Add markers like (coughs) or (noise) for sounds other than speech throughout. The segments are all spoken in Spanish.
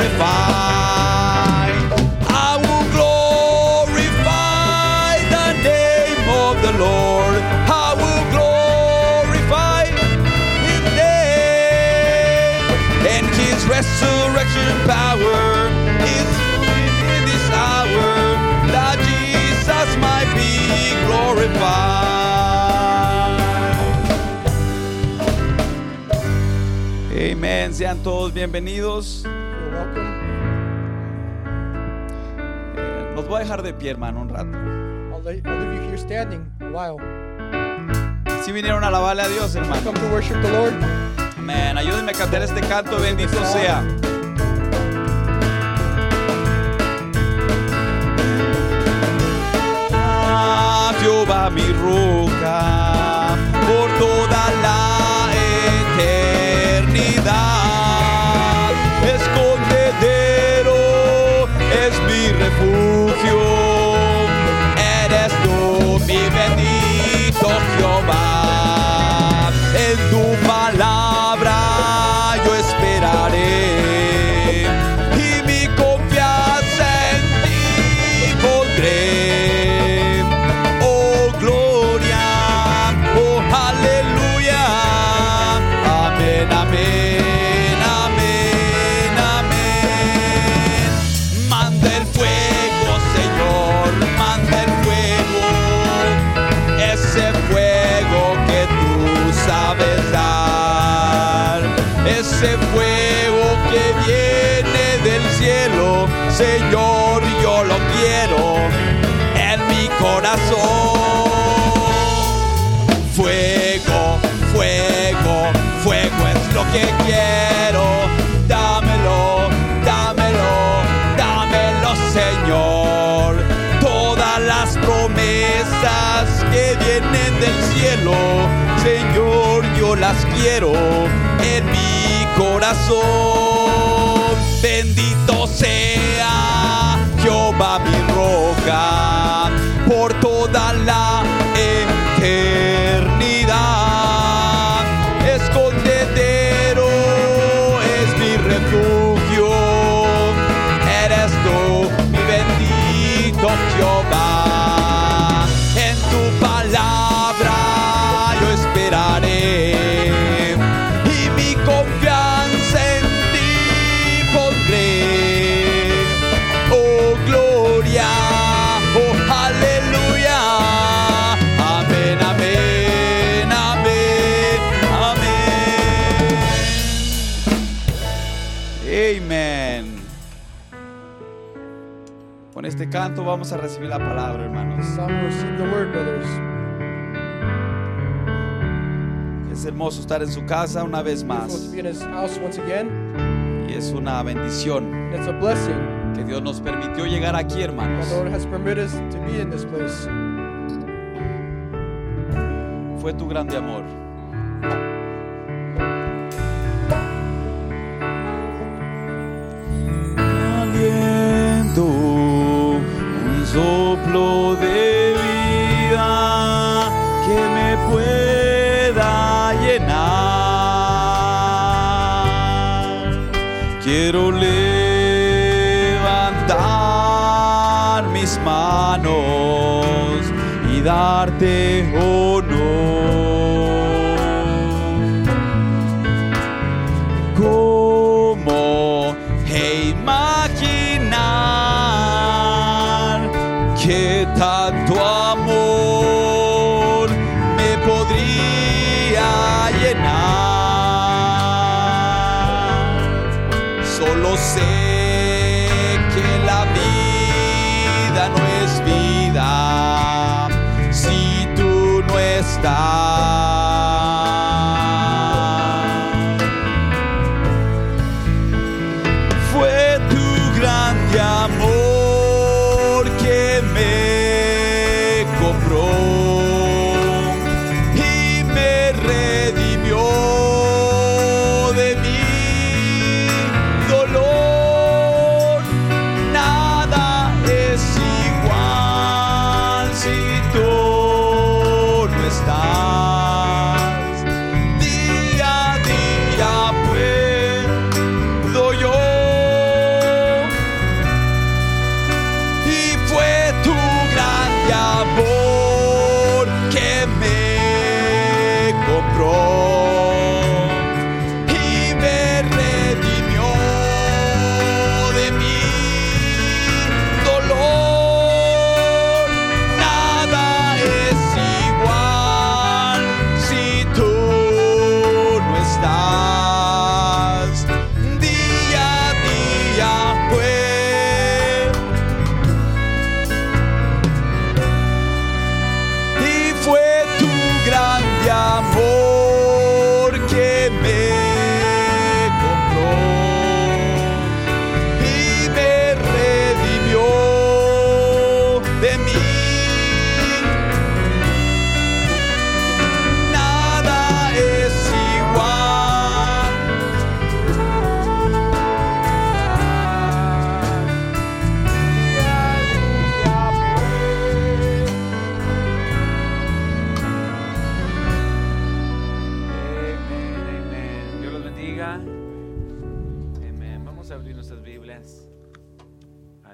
glorify. I will glorify the name of the Lord. I will glorify His name and His resurrection power is in this hour that Jesus might be glorified. Amén. Sean todos bienvenidos. dejar de pie, hermano, un rato. I'll here standing. Si vinieron a alabarle a Dios, hermano. Come to worship the Lord. Amén. Ayúdenme a cantar este canto, bendito sea. Ah, mi roca. las quiero en mi corazón. Bendito sea Jehová mi roca. canto vamos a recibir la palabra, hermanos. Es hermoso estar en su casa una vez más. Y es una bendición que Dios nos permitió llegar aquí, hermanos. Fue tu grande amor. Aliento blow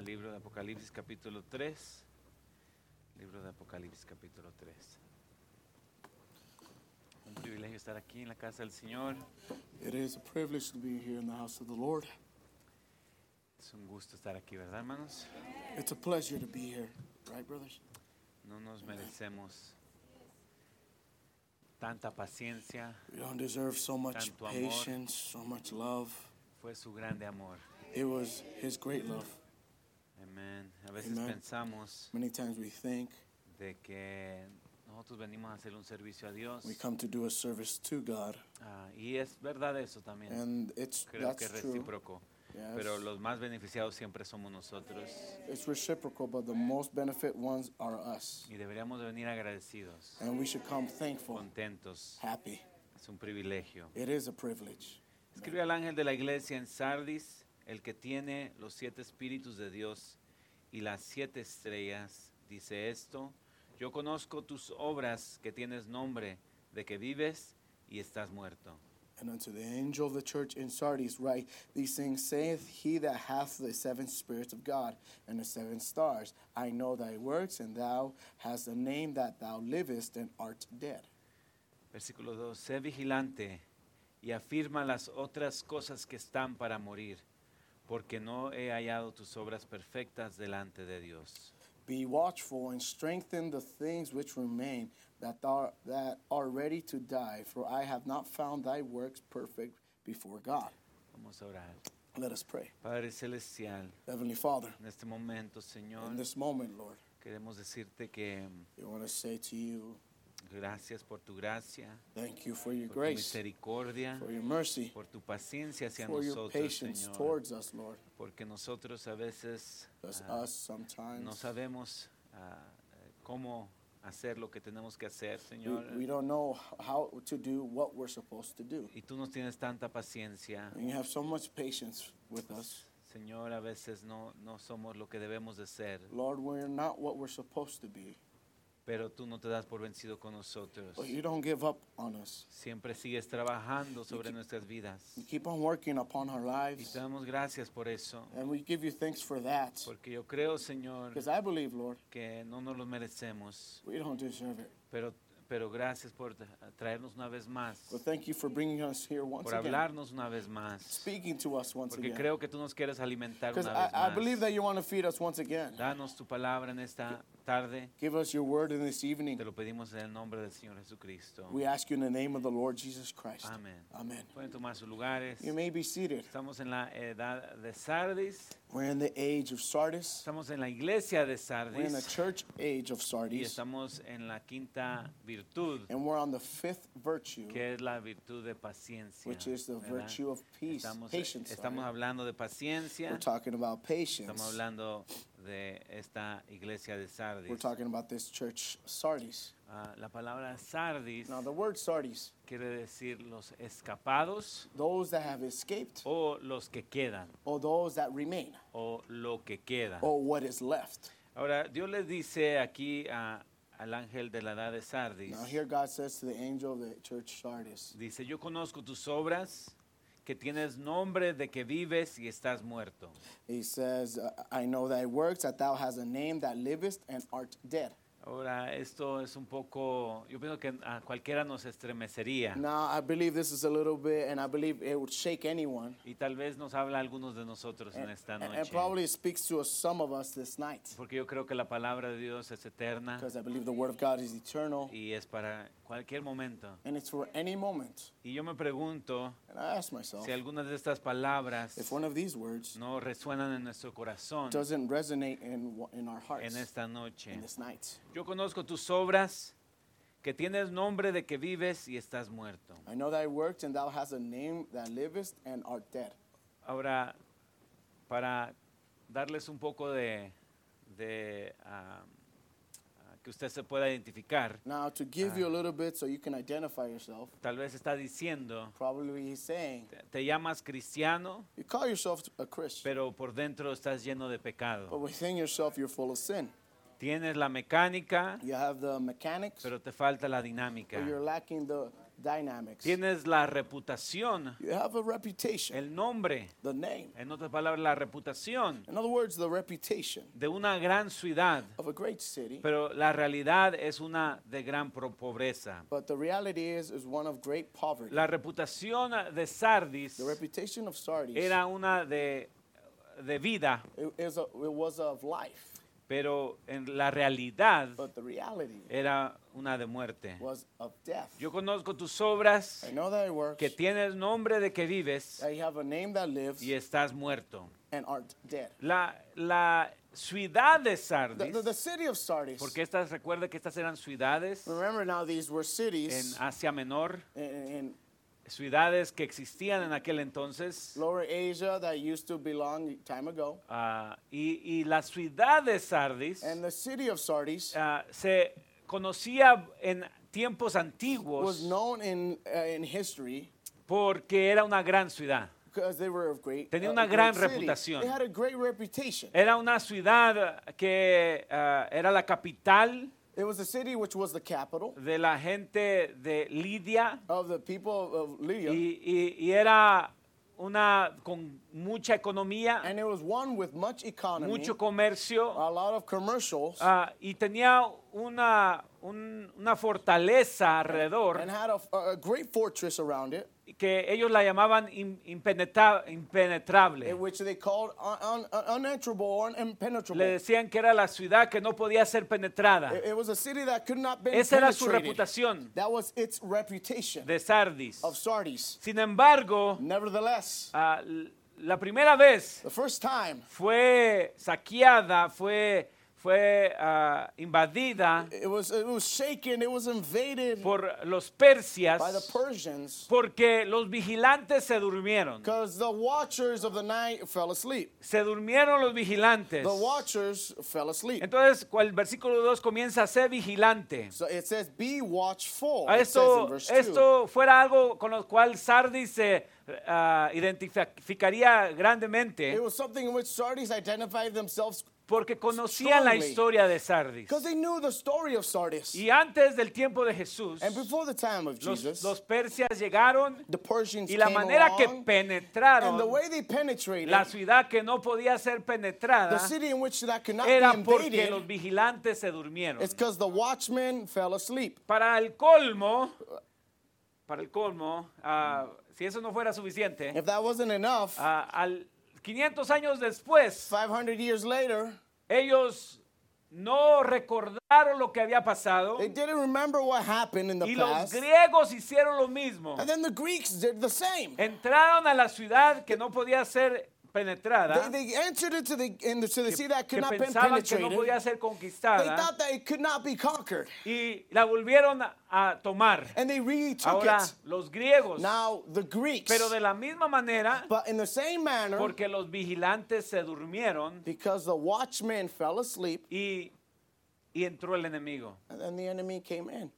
libro de Apocalipsis capítulo 3. Libro de Apocalipsis capítulo 3. Un privilegio estar aquí en la casa del Señor. It is a privilege to be here in the house of the Lord. Es un gusto estar aquí, ¿verdad, hermanos? It's a pleasure to be here, right, brothers? No nos merecemos tanta paciencia. We don't deserve so much Tanto amor. patience, so much love. Fue su grande amor. It was His great love. Amén. A veces Amen. pensamos Many times we think de que nosotros venimos a hacer un servicio a Dios. we come to do a service to God, Ah, y es verdad eso también. and it's Creo que that's es true. recíproco. Yes, Pero los más beneficiados siempre somos nosotros. it's reciprocal, but the most benefit ones are us, Y deberíamos de venir agradecidos, and we should come thankful, contentos. happy. Es un privilegio. It is a privilege. Escribe al ángel de la iglesia en Sardis, el que tiene los siete espíritus de Dios y las siete estrellas, dice esto, yo conozco tus obras que tienes nombre de que vives y estás muerto. And unto the angel of the church in Sardis write, These things saith he that hath the seven spirits of God and the seven stars. I know thy works, and thou hast a name that thou livest and art dead. Versículo 2, sé vigilante y afirma las otras cosas que están para morir, porque no he hallado tus obras perfectas delante de Dios. Be watchful and strengthen the things which remain that are, that are ready to die, for I have not found thy works perfect before God. Vamos a orar. Let us pray. Padre Celestial, Heavenly Father, en este momento, Señor, in this moment, Lord, queremos decirte que we want to say to you, gracias por tu gracia, thank you for your por tu grace, misericordia, for your mercy, por tu paciencia hacia for your nosotros, patience Señor, towards us, Lord. porque nosotros a veces ah, us no sabemos eh, cómo hacer lo que tenemos que hacer, we, Señor. we don't know how to do what we're supposed to do. Y tú nos tienes tanta paciencia. And you have so much patience with us. Señor, a veces no, no somos lo que debemos de ser, Lord, we're not what we're supposed to be. Pero tú no te das por vencido con nosotros. But you don't give up on us. Siempre sigues trabajando sobre nuestras vidas. You keep on working upon our Y lives. te damos gracias por eso, And we give you thanks for that. porque yo creo, Señor, Because I believe, Lord, que no nos lo merecemos, we don't deserve it. pero, pero gracias por traernos una vez más, But thank you for bringing us here once por again. hablarnos una vez más, Speaking to us once porque again. creo que tú nos quieres alimentar una vez I, I believe más. that you want to feed us once again. Danos tu palabra en esta tarde. Give us your word in this evening. Te lo pedimos en el nombre del Señor Jesucristo. We ask you in the name of the Lord Jesus Christ. Amén. Amen. Pueden tomar sus lugares. You may be seated. Estamos en la edad de Sardis. We're in the age of Sardis. Estamos en la iglesia de We're in the church age of Y Sardis. estamos en la quinta virtud, And we're on the fifth virtue, que es la virtud de paciencia. which is the ¿verdad? virtue of peace, Estamos, eh, patience. estamos sorry. hablando de paciencia. We're talking about patience. Estamos hablando de esta iglesia de We're Sardis. talking about this church Sardis. Ah, la palabra Sardis Now, the word Sardis, quiere decir los escapados those that have escaped, o los que quedan or those that remain, o lo que queda. or what is left. Ahora, Dios les dice aquí a- al ángel de la edad de Sardis, Now, here God says to the angel of the church Sardis, dice, yo conozco tus obras, que tienes nombre de que vives y estás muerto. He says, I know thy works, that thou hast a name that livest and art dead. Ahora, esto es un poco, yo pienso que a cualquiera nos estremecería Now, I believe this is a little bit, and I believe it would shake anyone. y tal vez nos habla a algunos de nosotros en esta and- and noche. probably speaks to us, some of us this night. Porque yo creo que la palabra de Dios es eterna Because I believe the word of God is eternal, y es para cualquier momento. and it's for any moment. Y yo me pregunto And I ask myself, si algunas de estas palabras if one of these words no resuenan en nuestro corazón doesn't resonate in, in our hearts en esta noche. in this night. Yo conozco tus obras, que tienes nombre de que vives y estás muerto. I know thy works, and thou hast a name that livest and art dead. Ahora, para darles un poco de, de, ah, que usted se pueda identificar, Now, to give you a little bit so you can identify yourself, tal vez está diciendo, probably he's saying, te, te llamas cristiano, you call yourself a Christian, pero por dentro estás lleno de but pecado. within yourself you're full of sin. Tienes la mecánica, You have the mechanics, pero te falta la dinámica. but you're lacking the, dynamics. Tienes la reputación, You have a reputation, el nombre, the name. en otras palabras, la reputación In other words, the reputation de una gran ciudad, of a great city. pero la realidad es una de gran pobreza. But the reality is, is one of great poverty. La reputación de Sardis The reputation of Sardis era una de, de vida, it, is a, it was of life, pero en la realidad but the reality era una de muerte. was of death. Yo conozco tus obras, I know that it works. que tienes nombre de que vives That you have a name that lives y estás muerto. and art dead. La, la ciudad de The, Sardis, the, the city of Sardis. porque estas, recuerda que estas eran ciudades Remember now, these were en cities Asia Menor, in, in ciudades que existían en aquel entonces. Lower Asia that used to belong time ago. ah, y, y la ciudad de Sardis And the city of Sardis ah, se conocía en tiempos was antiguos known in, uh, in history porque era una gran ciudad. because they were of great. Tenía uh, una great gran city. reputación. They had a great reputation. Era una ciudad que ah, era la capital It was a city which was the capital de la gente de Lidia. of the people of Lydia, y, y- y era una con mucha economía, and it was one with much economy, mucho comercio a lot of commercials, ah, y tenía una, un- una fortaleza alrededor. and had a, a great fortress around it, que ellos la llamaban im- impenetra- impenetrable. in which they called un, un, unenterable or impenetrable. Le decían que era la ciudad que no podía ser penetrada. It, was a city that could not be Esa era su reputación That was its reputation de Sardis. of Sardis. Sin embargo, Nevertheless, ah, la primera vez the first time fue saqueada, fue, fue ah, invadida it was it was shaken, it was invaded por los persias by the Persians porque los vigilantes se durmieron. because the watchers of the night fell asleep. Se durmieron los vigilantes. The watchers fell asleep. Entonces, el versículo 2 comienza a ser vigilante. So it says, "Be watchful." A It says in esto, verse 2. esto fuera algo con lo cual Sardis se ah, identificaría grandemente It was something in which Sardis identified themselves porque conocían la historia de Sardis. because they knew the story of Sardis. Y antes del tiempo de Jesús, And before the time of los, Jesus, los persias llegaron the Persians y la came manera que along, and penetraron the way they penetrated la ciudad que no podía ser the penetrada city in which that could not era be porque los vigilantes se durmieron. it's the watchmen fell asleep. Para el colmo, para el colmo, ah, si eso no fuera suficiente, If that wasn't enough, ah, al 500 años después, 500 years later, ellos no recordaron lo que había pasado they didn't remember what happened in the y los past. griegos hicieron lo mismo. And then the Greeks did the same. Entraron a la ciudad que no podía ser penetrada, They, they entered into the, into the sea that que could not be pensaban que no penetrated. podía ser They conquistada thought that it could not be conquered. y la volvieron a, tomar. And they retook Ahora, it. los griegos, Now, the Greeks, pero de la misma manera, but in the same manner, porque los vigilantes se durmieron because the watchmen fell asleep, y, y entró el enemigo. and then the enemy came in.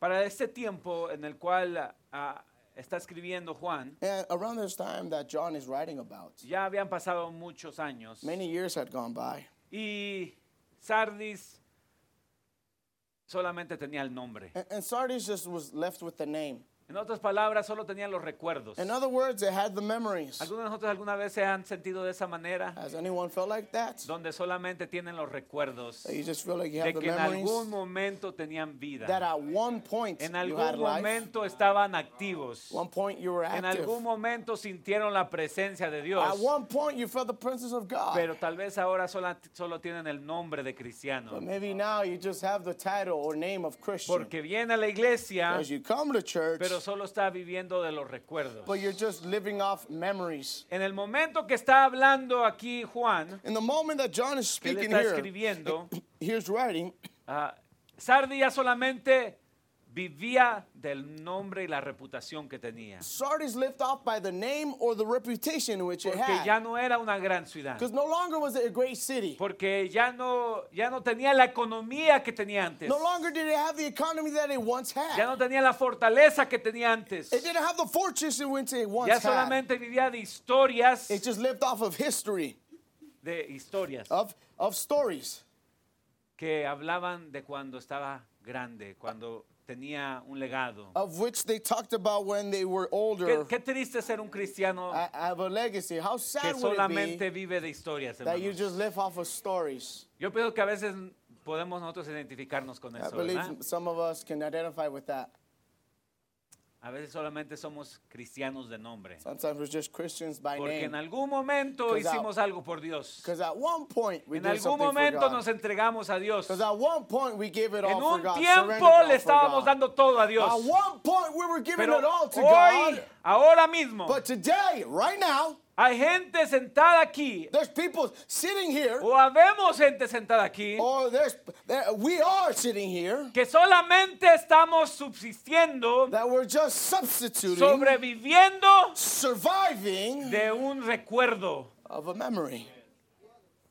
Para este tiempo en el cual ah, está escribiendo Juan, And around this time that John is writing about, ya habían pasado muchos años many years had gone by. y Sardis solamente tenía el nombre. And, and Sardis just was left with the name. En otras palabras, solo tenían los recuerdos. In other words, it had the memories. ¿Algunos de nosotros alguna vez se han sentido de esa manera? Has anyone felt like that? Donde solamente tienen los recuerdos you just feel like you de have the que en memories algún momento tenían vida. that at one point En you had algún life, momento estaban activos. one point you were En active. algún momento sintieron la presencia de Dios. At one point you felt the presence of God. Pero tal vez ahora solo, solo tienen el nombre de cristiano. But maybe now you just have the title or name of Christian. Porque viene a la iglesia, As you come to church, pero solo está viviendo de los recuerdos. but you're just living off memories. En el momento que está hablando aquí Juan, In the moment that John is que él speaking está here, escribiendo, (coughs) here's writing, ah, Sardi ya solamente vivía del nombre y la reputación que tenía. Sardis lived off by the name or the reputation which it Porque had. ya no era una gran ciudad. Because no longer was it a great city. Porque ya no, ya no tenía la economía que tenía antes. No longer did it have the economy that it once Ya had. no tenía la fortaleza que tenía antes. It didn't have the fortress it once Ya had. solamente vivía de historias, It just lived off of history, de historias of, of stories que hablaban de cuando estaba grande, cuando tenía un legado. of which they talked about when they were Qué, older. qué triste ser un cristiano I have a legacy. How que sad would it solamente be vive de historias, that you hermanos. just live off of stories? Yo pienso que a veces podemos nosotros identificarnos con I eso, believe ¿verdad? some of us can identify with that. A veces solamente somos cristianos de nombre. Sometimes we're just Christians by Porque en name. algún momento 'Cause I- hicimos algo por Dios. Because at one point we En did algún something for momento God. nos entregamos a Dios. Because at one point we gave it all En for un God. tiempo surrendered it all le for estábamos God. dando todo a Dios. At one point we were giving Pero it all to hoy, God. ahora mismo, But today, right now, hay gente sentada aquí, there's people sitting here, o habemos gente sentada aquí, or there's there, we are sitting here que solamente estamos subsistiendo, that we're just substituting, sobreviviendo surviving de un recuerdo. of a memory.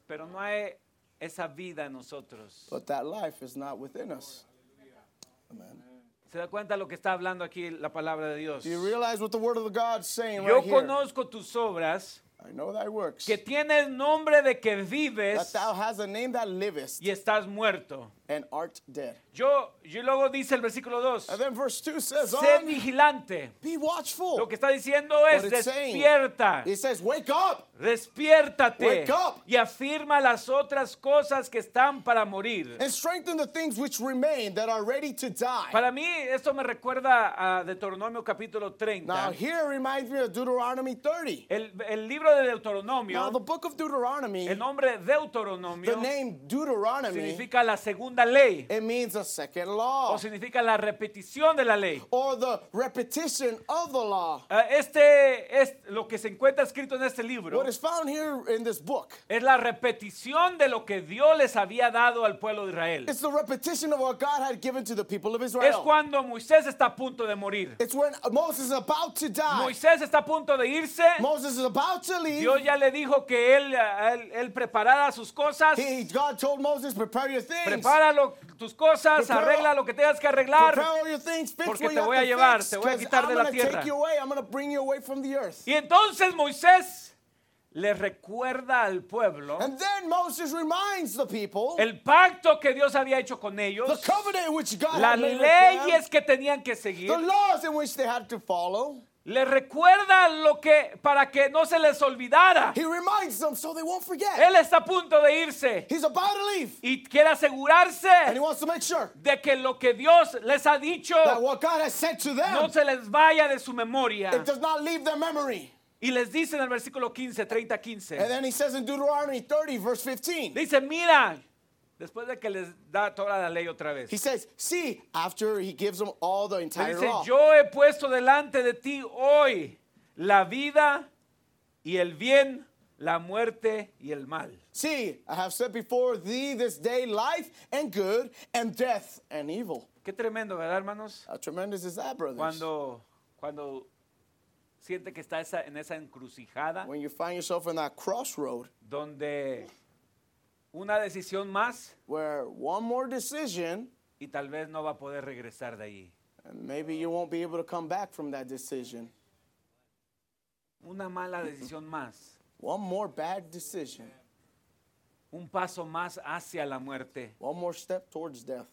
Pero no hay esa vida en nosotros. But that life is not within us. ¿Se da cuenta lo que está hablando aquí la palabra de Dios? Do you realize what the word of the God is saying Yo right here? conozco tus obras, I know thy works. que tienes nombre de que that vives thou hast a name that livest y estás muerto. And art dead. Yo, yo luego dice el versículo 2, And then verse 2 says, sé vigilante. be watchful. Lo que está diciendo es, What despierta, It says, wake up. despiértate Wake up. y afirma las otras cosas que están para morir. and strengthen the things which remain that are ready to die. Para mí esto me recuerda a Deuteronomio capítulo 30. now, here reminds me of Deuteronomy 30. El, el libro de Now, Deuteronomio, the book of Deuteronomy, el nombre the Deuteronomio name Deuteronomy, significa la segunda ley it means a second law o significa la repetición de la ley. or the repetition of the law. Ah, Este es lo que se encuentra escrito en este libro. What is found here in this book Es la repetición de lo que Dios les había dado al pueblo de Israel. it's the repetition of what God had given to the people of Es Israel. cuando Moisés está a punto de morir. It's when Moses is about to die. Moisés está a punto de irse. Moses is about to leave. Dios ya le dijo que él, él, él preparara sus cosas. He, God told Moses, prepare your things. Prepara lo- tus cosas, Prepara- arregla lo que tengas que arreglar. Prepare things, Porque te voy a llevar, fix, te voy a quitar I'm de la tierra. away. I'm going to bring you away from the earth. Y entonces Moisés le recuerda al pueblo And then Moses reminds the people el pacto que Dios había hecho con ellos, the covenant in which God las with them, leyes que tenían que seguir. the laws in which they had to follow. Le recuerda lo que para que no se les olvidara. He reminds them so they won't forget. Él está a punto de irse He's about to leave. y quiere asegurarse And he wants to make sure de que lo que Dios les ha dicho that what God has said to them, no se les vaya de su memoria. it does not leave their memory. Y les dice en el versículo 15, 30, And 15. then he says in Deuteronomy 30, verse 15, Dice, mira, después de que les da toda la ley otra vez. he says, See, after he gives them all the entire dice, law. yo he puesto delante de ti hoy la vida y el bien, la muerte y el mal. See, I have set before thee this day life and good, and death and evil. Qué tremendo, ¿verdad, hermanos? How tremendous is that, brothers? Cuando, cuando siente que está esa- en esa encrucijada when you find yourself in that crossroad donde una decisión más where one more decision, y tal vez no va a poder regresar de ahí. and maybe you won't be able to come back from that decision. Una mala decisión más, One more bad decision, un paso más hacia la muerte one more step towards death,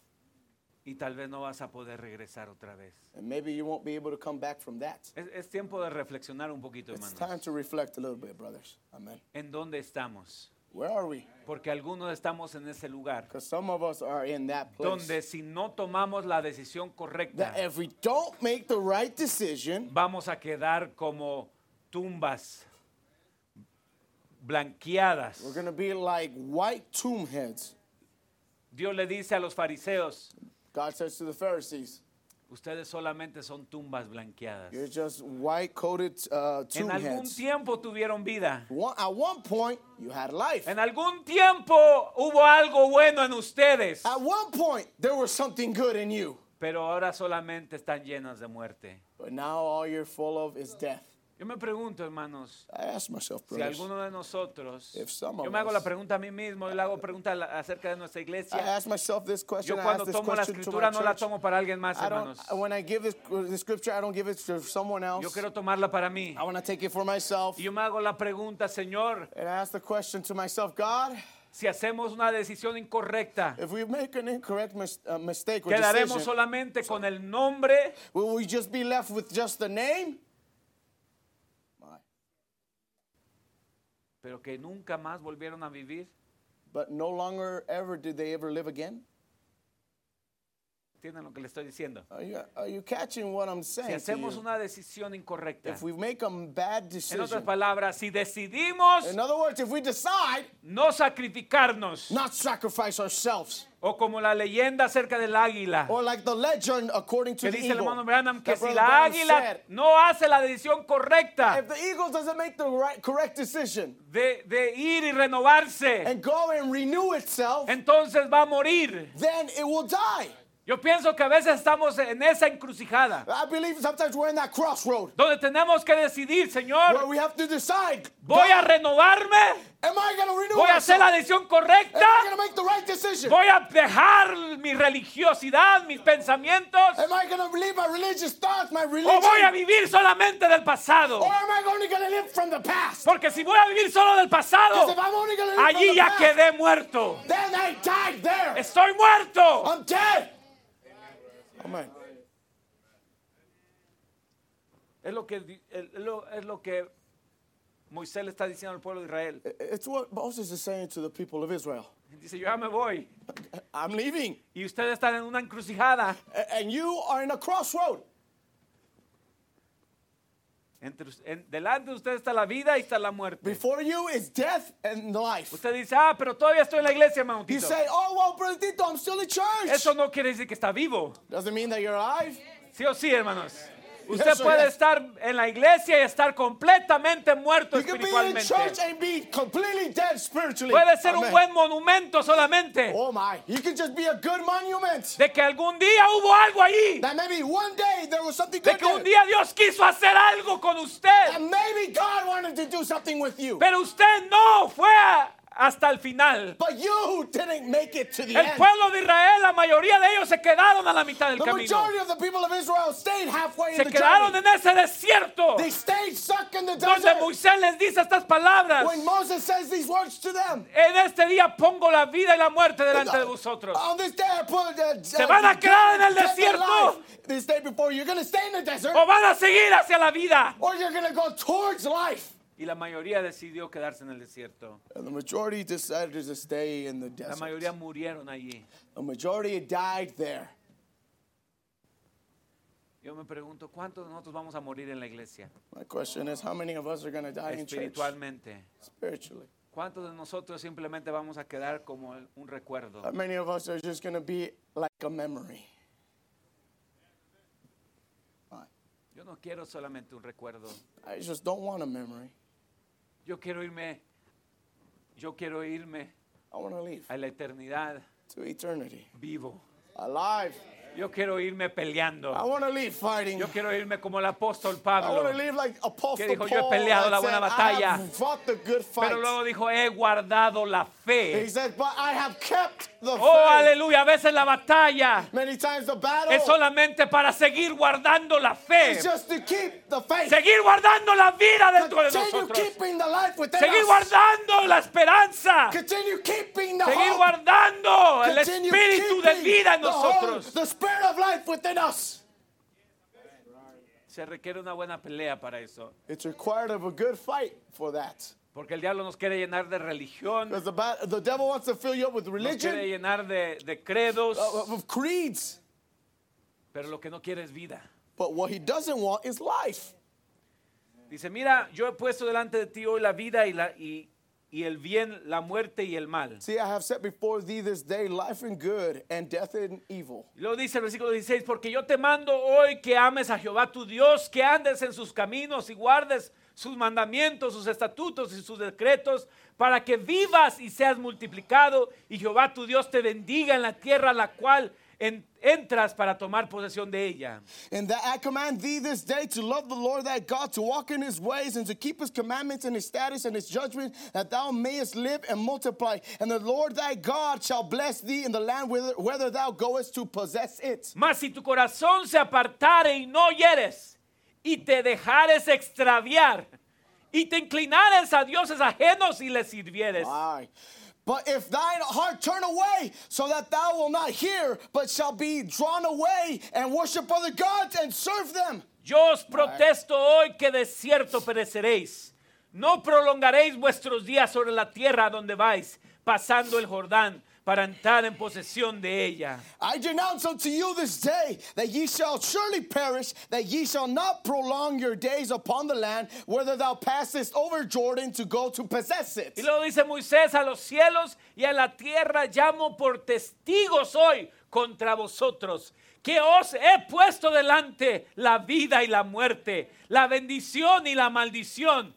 y tal vez no vas a poder regresar otra vez. and maybe you won't be able to come back from that. Es, es tiempo de reflexionar un poquito, It's time hermanos. to reflect a little bit, brothers. Amen. ¿En dónde estamos? Where are we? Porque algunos estamos en ese lugar Because some of us are in that place. donde si no tomamos la decisión correcta, That if we don't make the right decision, vamos a quedar como tumbas blanqueadas. we're going to be like white tomb heads. Dios le dice a los fariseos, God says to the Pharisees, ustedes solamente son tumbas blanqueadas. You're just white coated uh, En algún heads. tiempo tuvieron vida. One, at one point, you had life. En algún tiempo hubo algo bueno en ustedes, At one point, there was something good in you. pero ahora solamente están llenas de muerte. But now all you're full of is death. Yo me pregunto, hermanos, I ask myself, si brothers. alguno de nosotros, If some of yo me hago us- la pregunta a mí mismo, yo le hago pregunta la- acerca de nuestra I iglesia. ask myself this question. Yo I cuando ask this tomo la question to escritura no la tomo para alguien más, I hermanos. I this, I. Yo quiero tomarla para mí. I want to take it for myself. Y yo me hago la pregunta, Señor, And I ask the question to myself, God, si hacemos una decisión incorrecta, If we make an incorrect mis- uh, mistake quedaremos decision, solamente con el nombre will we just be left with just the name? My. Pero que nunca más volvieron a vivir. But no longer ever did they ever live again? ¿Entienden lo que le estoy diciendo? Are you, are you catching what I'm Si saying? to hacemos una decisión incorrecta, If we make a bad en otras decision, palabras, si decidimos in other words, if we decide no sacrificarnos, not sacrifice ourselves, o como la leyenda acerca del águila, or like the legend according to que the dice el hermano Branham que si la águila said, no hace la decisión correcta if the eagle doesn't make the right, correct decision de, de ir y renovarse, and go and renew itself, entonces va a morir. then it will die. Yo pienso que a veces estamos en esa encrucijada, I believe sometimes we're in that crossroad donde tenemos que decidir, where Señor, we have to decide: voy a renovarme, am I renew voy a hacer la decisión Am correcta, I going to make the right decision? voy a dejar mi religiosidad, mis pensamientos, Am I leave my religious thoughts, my o voy a religion? vivir solamente del pasado. Or am I only live from the past? Porque si voy a vivir solo del pasado, if I'm only live allí from the ya past, quedé muerto. then I died there. Estoy muerto. I'm dead. Amen. Es lo que, es lo, es lo que Moisés le está diciendo al pueblo de Israel. It's what Moses is saying to the people of Israel. Dice, yo ya me voy. I'm leaving. Y ustedes están en una encrucijada. And you are in a crossroad. Entre, en- delante de ustedes está la vida y está la muerte. Before you is death and life. Usted dice, ah, pero todavía estoy en la iglesia, hermano. You Tito". say, oh, well, Brother Tito, I'm still in church. Eso no quiere decir que está vivo. Doesn't mean that you're alive. Sí o sí, hermanos. Usted Yes puede yes? estar en la iglesia y estar completamente muerto You can be in espiritualmente. church and be completely dead spiritually. Puede ser un buen monumento solamente Oh my, you can just be a good monument. de que algún día hubo algo ahí. That maybe one day there was something De que un día Dios quiso hacer algo con usted. Maybe God wanted to do something with you. Pero usted no fue a- hasta el final. But you didn't make it to the El end. pueblo de Israel, la mayoría de ellos se quedaron a la mitad del The camino. majority of the people of Israel stayed halfway Se in the quedaron journey. en ese desierto They stayed stuck in the donde desert. Moisés les dice estas palabras. When Moses says these words to them, En este día pongo la vida y la muerte delante de vosotros. on this day I put uh, Se van a quedar en el desierto. life. This day before you're going to stay in the desert O van a seguir hacia la vida. or you're going to go towards life. Y la mayoría decidió quedarse en el desierto. And the majority decided to stay in the La desert. mayoría murieron allí. The majority died there. Yo me pregunto, ¿cuántos de nosotros vamos a morir en la iglesia? My question is, how many of us are going to die in church Espiritualmente. spiritually? ¿Cuántos de nosotros simplemente vamos a quedar como un recuerdo? How many of us are just going to be like a memory? Yo no quiero solamente un recuerdo. I just don't want a memory. Yo quiero irme, yo quiero irme I want to leave a la eternidad to eternity. vivo. Alive. Yo quiero irme peleando. I want to leave fighting. Yo quiero irme como el apóstol I Pablo. want to live like Apostle Que dijo, "Yo he Paul peleado la buena batalla." I have fought the good fight. Pero luego dijo, he guardado la He fe. said, but I have kept Oh, aleluya. A veces la batalla Many times the battle es solamente para seguir guardando la fe. is just to keep the faith. Seguir guardando la vida dentro de nosotros. keeping the life within Seguir us. guardando la esperanza. Continue keeping the Seguir hope. guardando el Continue espíritu de vida en nosotros. The spirit of life within us. Se requiere una buena pelea para eso. It's required of a good fight for that. Porque el diablo nos quiere llenar de religión, Because the, ba- the devil wants to fill you up with nos religion, quiere llenar de, de credos, uh, of creeds. pero lo que no quiere es vida. But what he doesn't want is life. Dice, mira, yo he puesto delante de ti hoy la vida y, la, y, y el bien, la muerte y el mal. See, I have set before thee this day life and good and death and evil. Y luego dice el versículo 16, porque yo te mando hoy que ames a Jehová tu Dios, que andes en sus caminos y guardes sus mandamientos, sus estatutos y sus decretos, para que vivas y seas multiplicado y Jehová tu Dios te bendiga en la tierra a la cual en- entras para tomar posesión de ella. And that I command thee this day to love the Lord thy God, to walk in his ways, and to keep his commandments and his statutes and his judgment, that thou mayest live and multiply. And the Lord thy God shall bless thee in the land whither, thou goest to possess it. Mas si tu corazón se apartare y no oyeres, y te dejares extraviar, y te inclinares a dioses ajenos y les sirvieres. Aye. But if thine heart turn away, so that thou will not hear, but shall be drawn away and worship other gods and serve them. Yo os protesto hoy que de cierto pereceréis. No prolongaréis vuestros días sobre la tierra donde vais, pasando el Jordán para entrar en posesión de ella. I denounce unto you this day that ye shall surely perish, that ye shall not prolong your days upon the land, whether thou passest over Jordan to go to possess it. Y luego dice Moisés a los cielos y a la tierra llamo por testigos hoy contra vosotros, que os he puesto delante la vida y la muerte, la bendición y la maldición.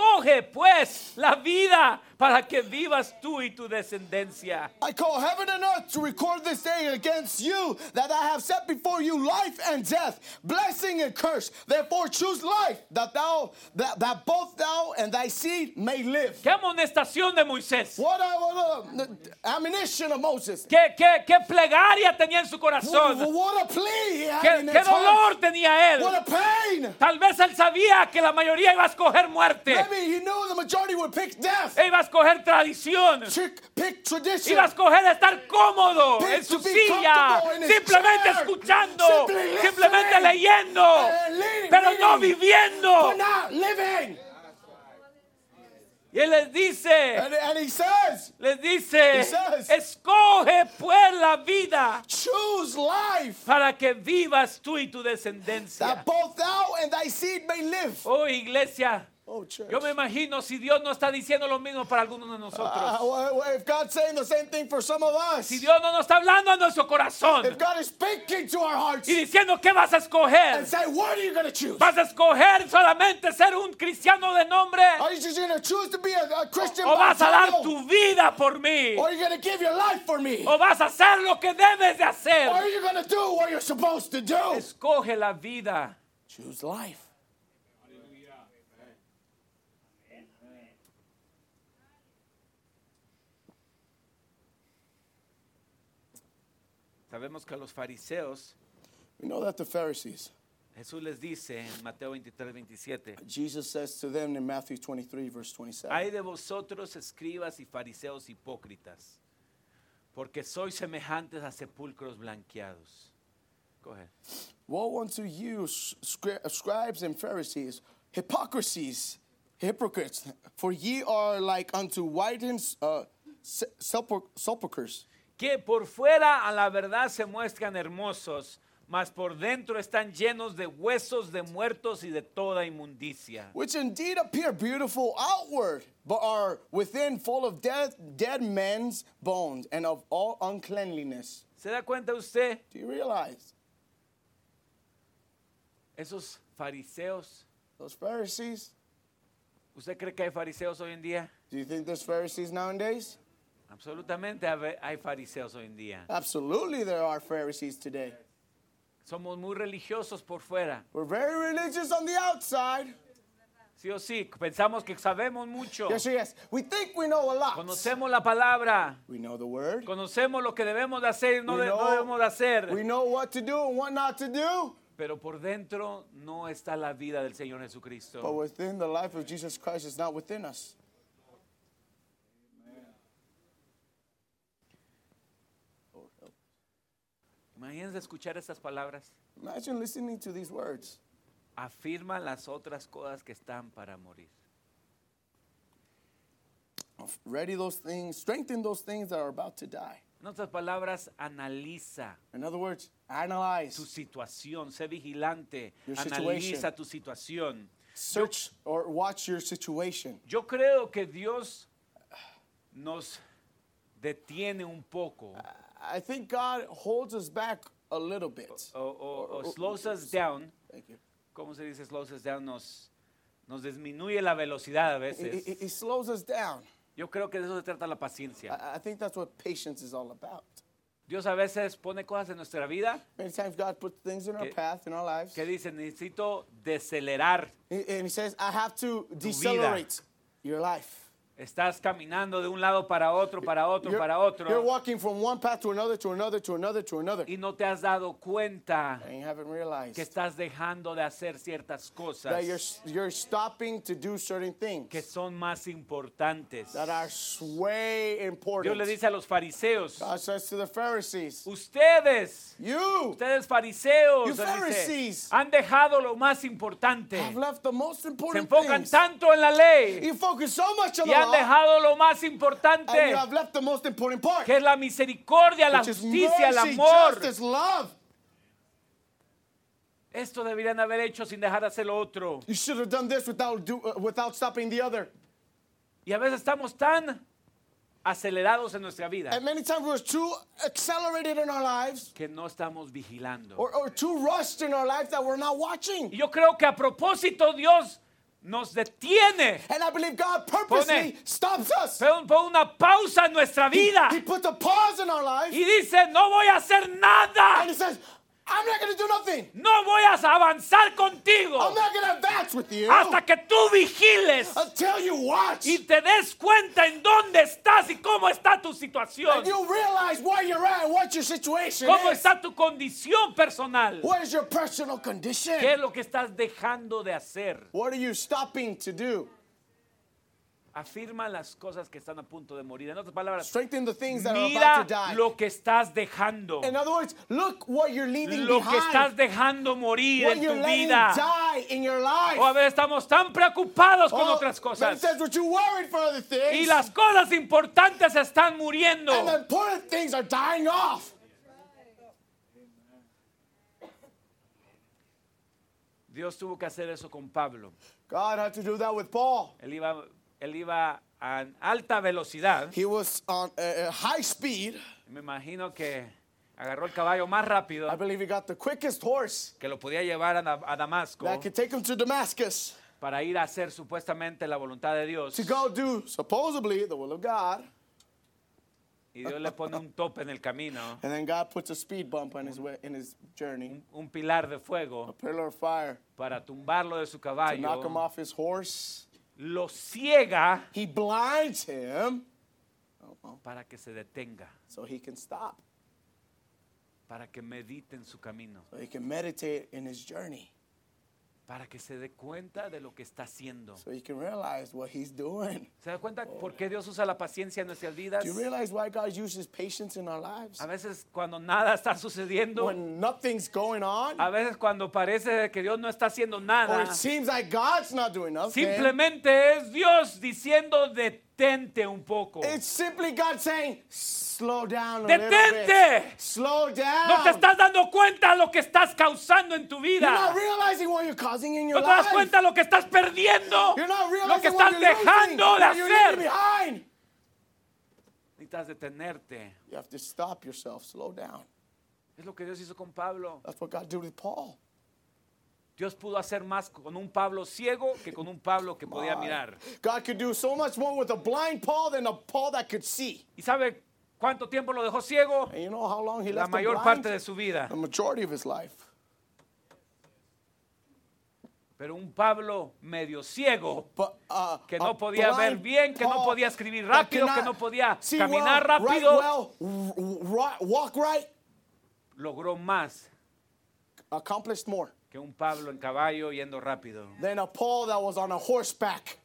Escoge pues la vida para que vivas tú y tu descendencia. I call heaven and earth to record this day against you, that I have set before you life and death, blessing and curse. Therefore choose life, that thou that, that both thou and thy seed may live. Qué amonestación de Moisés. What a, what a ammunition of Moses. Qué, qué, qué plegaria tenía en su What, corazón. what a plea he had Qué, in qué his heart. dolor tenía él. What a pain. Tal vez él sabía que la mayoría iba a escoger muerte. Maybe he knew the majority would pick death, iba a escoger tradición. Iba a escoger estar cómodo Pick en su silla, simplemente chair. escuchando, listening. simplemente leyendo, leading, pero no reading, viviendo. not living. Y él les dice, And, and he says, les dice, He says- escoge pues la vida choose life, para que vivas tú y tu descendencia. that both thou and thy seed may live. Oh iglesia, Oh, yo me imagino si Dios no está diciendo lo mismo para algunos de Uh, nosotros. well, if God's saying the same thing for some of us, Si Dios no nos está hablando a nuestro corazón if God is speaking to our hearts y diciendo qué vas a escoger, and say, what are you going to choose? vas a escoger solamente ser un cristiano de nombre Are you just going to choose to be a, a Christian o by vas a dar tu vida por mí Or are you going to give your life for me? o vas a hacer lo que debes de Or hacer. are you going to do what you're supposed to do? Escoge la vida. Choose life. Sabemos que los fariseos, We know that the Pharisees, Jesús les dice en Mateo 23, 27, Jesus says to them in Matthew 23, verse 27, Hay de vosotros escribas y fariseos hipócritas, porque sois semejantes a sepulcros blanqueados. Go ahead. Woe unto you, scri- scribes and Pharisees, hypocrisies, hypocrites, for ye are like unto whitened uh, se- sepul- sepulchres, Que por fuera a la verdad se muestran hermosos, mas por dentro están llenos de huesos de muertos y de toda inmundicia. which indeed appear beautiful outward, but are within full of dead, dead men's bones and of all uncleanliness. ¿Se da cuenta usted? Do you realize? Esos fariseos, Those Pharisees, ¿usted cree que hay fariseos hoy en día? do you think there's Pharisees nowadays? Absolutamente hay fariseos hoy en día. Absolutely, there are Pharisees today. Somos muy religiosos por fuera. We're very religious on the outside. Sí o sí, pensamos que sabemos mucho. Yes, yes. We think we know a lot. Conocemos la palabra. We know the word. Conocemos lo que debemos de hacer y no, We de- no know- debemos de hacer. We know what to do and what not to do. Pero por dentro no está la vida del Señor But Jesucristo. within the life of Jesus Christ is not within us. Imagínense escuchar estas palabras. Imagine listening to these words. Afirma las otras cosas que están para morir. Ready those things, strengthen those things that are about to die. En otras palabras, analiza In other words, tu analyze, situación, sé vigilante, Your analiza situation. tu situación. search, or watch your situation. Yo creo que Dios nos detiene un poco I think God holds us back a little bit. o, o- o slows us down. Thank you. ¿Cómo se dice slows us down? Nos, nos disminuye la velocidad a He, he- veces. he slows us down. Yo creo que de eso se trata la paciencia. I, I think that's what patience is all about. Dios a veces pone cosas en nuestra vida Many times God puts things in our Que- path, in our lives, que dice necesito decelerar and and He says, I have to decelerate your life. Estás caminando de un lado para otro, para otro, You're, para you're otro. walking from one path to another, to another, to another, to another. Y no te has dado cuenta And you haven't realized que estás dejando de hacer ciertas cosas that you're, you're stopping to do certain things que son más importantes. that are way Dios important. le dice a los fariseos, God says to the Pharisees, ustedes, You ustedes fariseos, You les dice, Pharisees. han dejado lo más importante. have left the most Se important enfocan things. tanto en la ley You focus so much on y the han dejado lo más importante, important part, que es la misericordia, la justicia, el mercy, amor. justice, love. Esto deberían haber hecho sin dejar de hacer lo otro. You should have done this without do, uh, without stopping the other. Y a veces estamos tan acelerados en nuestra vida And many times we're too accelerated in our lives, que no estamos vigilando. or, or too rushed in our lives that we're not watching. Y yo creo que a propósito Dios nos detiene, And I believe God purposely Pone- stops us. pone una pausa en nuestra He, vida. he puts a pause in our lives, y dice, no voy a hacer nada, and He says, "I'm not to do nothing. no voy a avanzar contigo I'm not to advance with you hasta que tú vigiles until you watch y te des cuenta en dónde estás y cómo está tu situación, and you realize where you're at what your situation cómo is. está tu condición personal, What is your personal condition? qué es lo que estás dejando de hacer. What are you stopping to do? Afirma las cosas que están a punto de morir. En otras palabras, Strengthen the things that are mira about to die. lo que estás dejando. In other words, look what you're leaving Lo que estás dejando morir What en you're tu letting vida. die in your life. O a veces estamos tan preocupados con Oh, otras cosas. for other things. Y las cosas importantes están muriendo. and the important things are dying off. Dios tuvo que hacer eso con Pablo. God had to do that with Paul. Él iba, él iba a alta velocidad. He was on a, a high speed. Me imagino que agarró el caballo más rápido I believe he got the quickest horse que lo podía llevar a, a Damasco that could take him to Damascus para ir a hacer supuestamente la voluntad de Dios. to go do supposedly the will of God. Y Dios le pone un tope en el camino, And then God puts a speed bump on his way, in his journey, un pilar de a fuego pillar of fire para tumbarlo de su to knock him caballo. off his horse. Lo ciega He blinds him. Oh, para que se detenga, so he can stop, para que medite en su camino, so he can meditate in his journey, para que se dé cuenta de lo que está haciendo. so can realize what he's doing. ¿Se da cuenta por qué Dios usa la paciencia en nuestras vidas? Do you realize why God uses patience in our lives? A veces cuando nada está sucediendo, When nothing's going on, a veces cuando parece que Dios no está haciendo or nada, it seems like God's not doing nothing. simplemente es Dios diciendo detente un poco. It's simply God saying, slow down a little Detente. bit. Slow down. No te estás dando cuenta de lo que estás causando en tu You're not vida. realizing what you're causing in your No te das cuenta de lo que estás perdiendo, You're not lo que realizing what estás losing, dejando de what hacer. Necesitas detenerte. You have to stop yourself, slow down. Es lo que Dios hizo con Pablo. That's what God did with Paul. Dios pudo hacer más con un Pablo ciego que con un Pablo que podía mirar. God could do so much more with a blind Paul than a Paul that could see. ¿Y sabe cuánto tiempo lo dejó ciego? And you know how long he La left mayor blind? parte de su vida. The majority of his life. Pero un Pablo medio ciego But, uh, que no podía ver bien, que no Paul podía escribir rápido, que no podía caminar well, rápido. well, w- w- ri- walk right, logró más accomplished more que un Pablo en caballo yendo rápido. than a Paul that was on a horseback.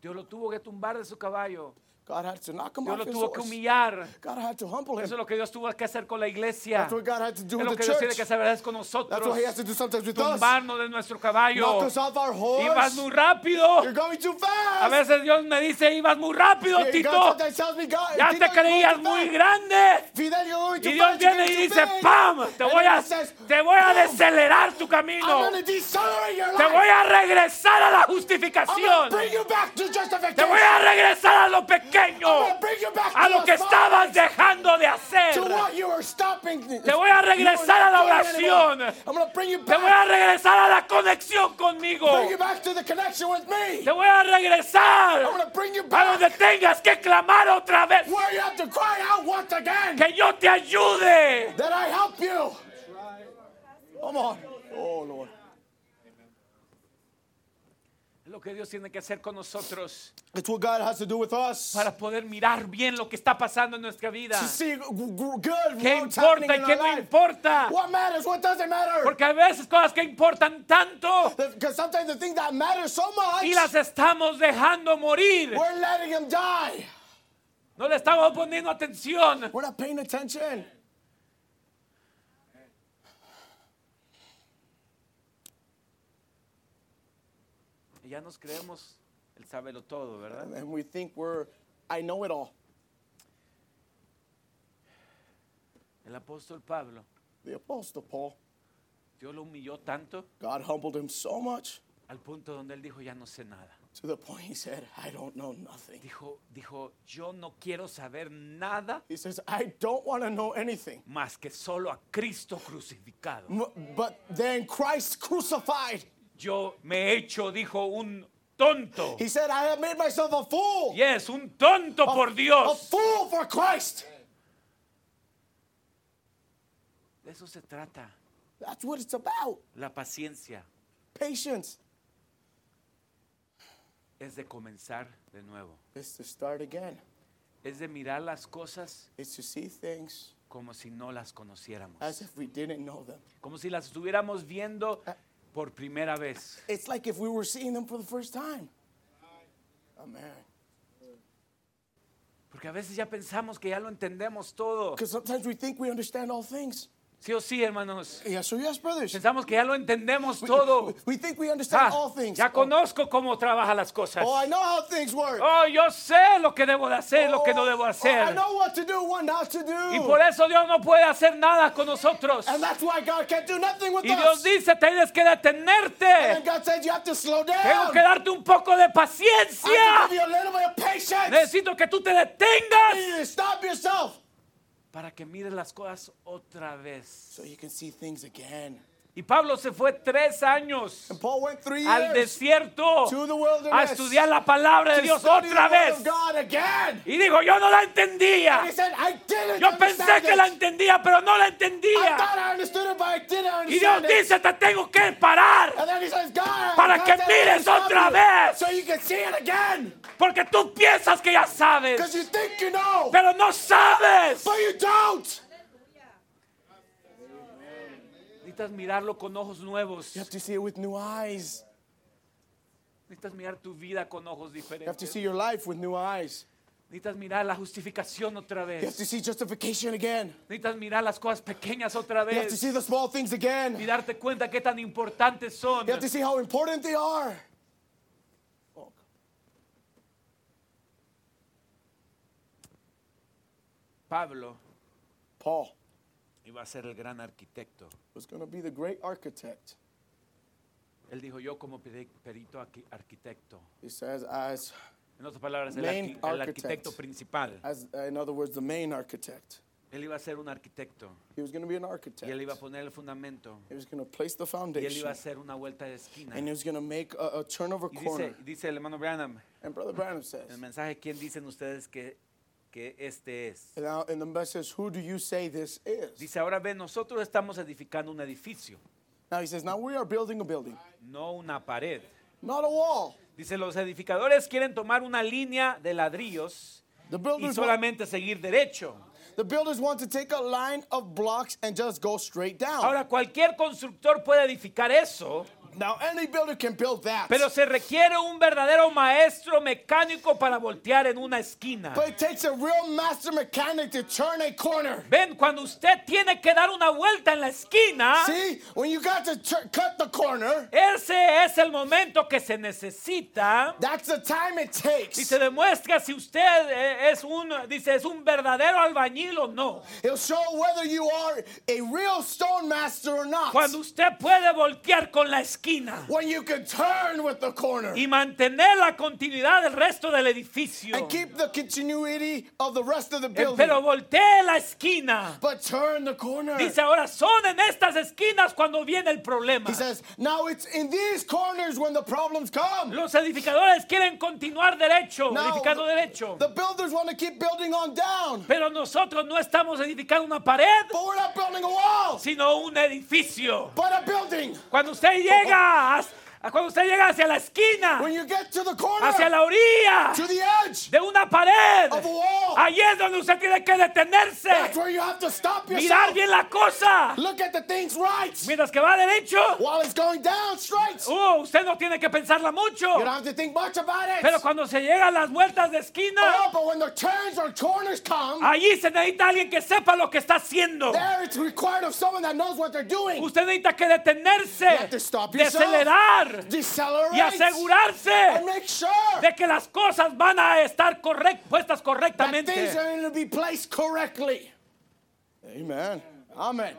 Dios lo tuvo que tumbar de su caballo. God had to knock him Dios off lo his tuvo que horse. humillar. God had to humble him. Eso es lo que Dios tuvo que hacer con la iglesia. That's what God had to do Es lo que Dios tiene church. que hacer ¿verdad? con That's nosotros. what he has to do sometimes with us. Tumbarnos de nuestro caballo. Knock us off our horse. Ibas muy rápido. You're going too A fast. veces Dios me dice, ibas muy rápido, Yeah, God Tito. sometimes tells me, God, Ya Tito, te you're going creías too muy fast. grande. Fidel, you're going too Y Dios fast. You're viene y too dice, big. ¡pam! Te And voy then a, he says, te voy a "Boom, decelerar tu I'm camino. decelerate your Te life. voy a regresar a la I'm justificación. to bring you back to justification. Te voy a regresar a lo I'm pequeño. going to bring you back A to lo que estabas dejando de hacer. to what you were stopping. Te voy a regresar a la oración. I'm going to bring you Te voy a regresar a la conexión conmigo. Bring you back to the connection with me. Te voy a regresar I'm going to bring you a back donde tengas que clamar otra vez. where you have to cry out once again Que yo te ayude. that I help you. Come on. Oh, Lord. Lo que Dios tiene que hacer con nosotros It's what God has to do with us. para poder mirar bien lo que está pasando en nuestra vida. To see g- g- good ¿Qué importa y qué no importa? What matters? What doesn't matter? Porque a veces cosas que importan tanto Because sometimes the thing that matters so much, y las estamos dejando morir. we're letting them die. No le estamos poniendo atención. We're not paying attention. Ya nos creemos el sábelo todo, ¿verdad? And we think we're, I know it all. El apóstol Pablo, The Apostle Paul, Dios lo humilló tanto God humbled him so much al punto donde él dijo, ya no sé nada. to the point he said, I don't know nothing. Dijo, dijo, yo no quiero saber nada He says, I don't want to know anything. más que solo a Cristo crucificado. M- But then Christ crucified. Yo me he hecho, dijo, un tonto. He said, I have made myself a fool. Yes, un tonto por A Dios. fool for Christ. De eso se trata, That's what it's about. la paciencia. Patience es de comenzar de nuevo. is to start again. Es de mirar las cosas It's to see things como si no las conociéramos. as if we didn't know them. Como si las estuviéramos viendo por primera vez. It's like if we were seeing them for the first time. Amen. Porque a veces ya pensamos que ya lo entendemos todo. Because sometimes we think we understand all things. Sí o sí, hermanos. Yes, so yes, brothers. Pensamos que ya lo entendemos We- todo. We, think we understand Ah, all things. ya Oh, conozco cómo trabajan las cosas. oh, I know how things work. Oh, yo sé lo que debo de hacer, lo que no debo Oh, I hacer. know what to do, what not to Y por eso Dios no puede hacer nada con nosotros. And that's why God can't do nothing with Y Dios us. dice, tienes que And detenerte. God says you have to slow Tengo down. que darte un poco de I have to paciencia. give you a little bit of patience. Necesito que tú te detengas stop yourself para que mires las cosas otra vez. so you can see things again. Y Pablo se fue tres años And Paul went three al desierto to the a estudiar la palabra de Dios otra vez. Y dijo, yo no la entendía. he said, I didn't Yo pensé que la entendía, pero no la entendía. thought I understood it, but I didn't Y Dios dice, te tengo que parar. Says, Para que mires "I stop otra vez." So Porque tú piensas que ya sabes, Because you think you know, pero no sabes. but you don't. Necesitas mirarlo con ojos nuevos. You have to see it with new eyes. Necesitas mirar tu vida con ojos You have to diferentes. see your life with new eyes. Necesitas mirar la justificación otra You have vez. to see justification again. Necesitas mirar las cosas pequeñas otra You have to vez. see the small things again. Y darte cuenta qué tan importantes son. You have to see how important they are. Pablo Paul iba a ser el gran arquitecto. was going to be the great architect. Él dijo, yo como peri- perito arqui- arquitecto. He says, as, En otras palabras, el, Main arqui- el architect. arquitecto principal. as in other words, the main architect. Él iba a ser un arquitecto. He was going to be an Y architect. él iba a poner el fundamento. He was going to place the Y él foundation. iba a hacer una vuelta de esquina. And he was going to make a, a turnover Y corner. dice, dice el hermano Branham, And Brother Branham en says, el mensaje, ¿quién dicen ustedes que, que este es? and now in the message, who do you say this is? Dice, ahora ven, nosotros estamos edificando un edificio, Now he says, now we are building a building, no una pared. not a wall. Dice, los edificadores quieren tomar una línea de ladrillos The y builders, want, solamente seguir derecho. the builders want to take a line of blocks and just go straight down. Ahora, cualquier constructor puede edificar eso, now any builder can build that. pero se requiere un verdadero maestro mecánico para voltear en una esquina. But it takes a real master mechanic to turn a corner. Ven, cuando usted tiene que dar una vuelta en la esquina, See, when you got to cut the corner, ese es el momento que se necesita that's the time it takes. y se demuestra si usted eh, es un, dice, es un verdadero albañil o no. It'll show whether you are a real stone master or not. Cuando usted puede voltear con la esquina when you can turn with the corner y mantener la continuidad del resto del edificio. and keep the continuity of the rest of the Eh, building. Pero voltee la esquina. but turn the corner. Dice ahora, son en estas esquinas cuando viene el problema. He says, now it's in these corners when the problems come. Los edificadores quieren continuar derecho, Now, edificando derecho. The builders want to keep building on down. Pero nosotros no estamos edificando una pared, But we're not building a wall, sino un edificio. but a building. Cuando usted llega a, Cuando usted llega hacia la esquina, when you get to the corner, hacia la orilla to the edge de una pared, of a wall, ahí es donde usted tiene que detenerse, that's where you have to stop mirar yourself. bien la cosa. Look at the things right Mientras que va derecho, while it's going down straight. uh, usted no tiene que pensarla mucho. You don't have to think much about it. Pero cuando se llega a las vueltas de esquina, Oh, but when the turns or corners come, allí se necesita alguien que sepa lo que está haciendo. there it's required of someone that knows what they're doing. Usted necesita que detenerse, have to stop yourself. decelerar Y asegurarse and make sure de que las cosas van a estar correct, puestas that correctamente. things are going to be placed correctly. Amen. Amen.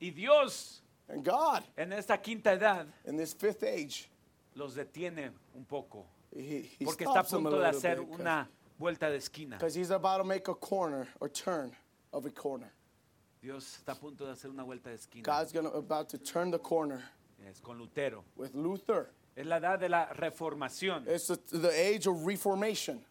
Y Dios And God, en esta quinta edad in this fifth age, los detiene un poco he, he porque está a punto de hacer bit una vuelta de esquina. because he's about to make a corner or turn of a corner. Dios está a punto de hacer una vuelta de esquina. God's gonna about to turn the corner Es con Lutero. with Luther. Es la edad de la reformación. It's the, the age of reformation,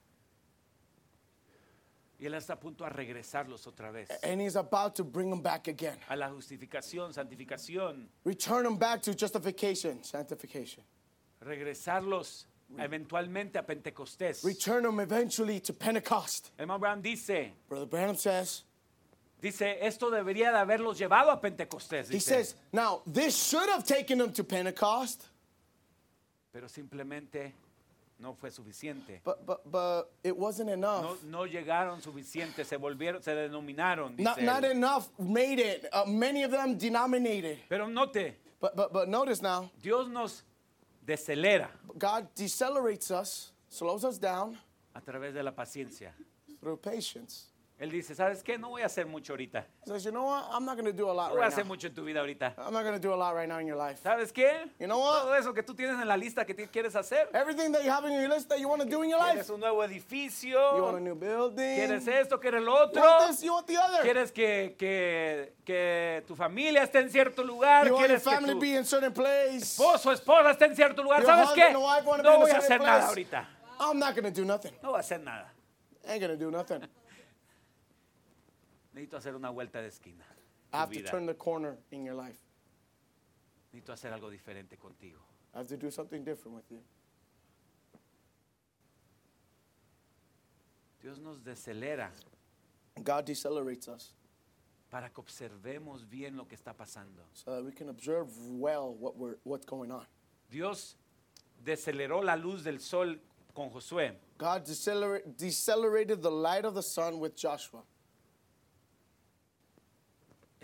Y Él está a punto a regresarlos otra vez. and he's about to bring them back again. A la justificación, santificación. Return them back to justification, sanctification. Regresarlos eventualmente a Pentecostés. Return them eventually to Pentecost. Hermano Brown dice, Brother Branham says, dice, esto debería de haberlos llevado a Pentecostés. he dice. says, now this should have taken them to Pentecost, pero simplemente no fue suficiente. but but but it wasn't No, enough. no llegaron suficientes, se volvieron, se denominaron. dice Not, él. not enough made it. Uh, many of them denominated. Pero note, But but but notice now, Dios nos decelera God decelerates us, slows us down a través de la paciencia. through patience. Él dice, ¿sabes qué? No voy a hacer mucho ahorita. Says, you know what? I'm not going to do a lot No voy a right hacer now. mucho en tu vida ahorita. I'm not going to do a lot right now in your life. ¿Sabes qué? You know what? Todo eso que tú tienes en la lista que quieres hacer. Everything that you have in your list that you want to do in your Quieres life. un nuevo You want a edificio. new building. Quieres You esto, quieres lo otro. want this, you want the other. Quieres que, que, que tu familia esté en cierto lugar. You want your Quieres que family tu be in certain place. esposo, esposa esté en cierto lugar. Your ¿Sabes qué? No a voy a hacer nada place. ahorita. I'm not going to do nothing. No voy a hacer nada. I ain't going to do nothing. Necesito hacer una vuelta de esquina. I have to turn the corner in your life. Necesito hacer algo diferente contigo. I have to do something different with you. Dios nos decelera God decelerates us para que observemos bien lo que está pasando. so that we can observe well what we're, what's going on. Dios deceleró la luz del sol con Josué. God deceler- decelerated the light of the sun with Joshua.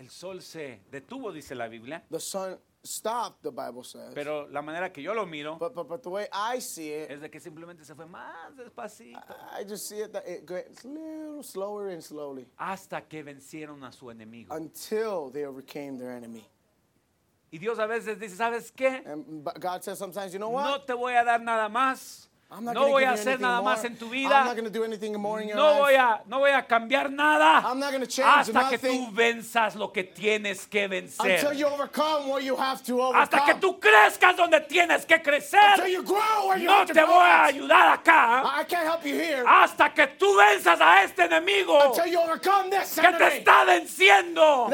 El sol se detuvo, dice la Biblia, The sun stopped, the Bible says. pero la manera que yo lo miro but, but, but the way I see it, es de que simplemente se fue más despacito I just see it that it gets a little slower and slowly hasta que vencieron a su enemigo. until they overcame their enemy. Y Dios a veces dice, ¿sabes qué? And but God says sometimes, you know No what? te voy a dar nada más. I'm not No voy a hacer nada more. más en tu vida. No voy a, no voy a cambiar nada I'm not going to change hasta que nothing tú venzas lo que tienes que until vencer. you overcome what you have to overcome. Hasta que tú crezcas donde tienes que until crecer. you grow where you No te voy a ayudar acá I can't help you here hasta que tú venzas a este enemigo until you overcome this que te enemy. está venciendo.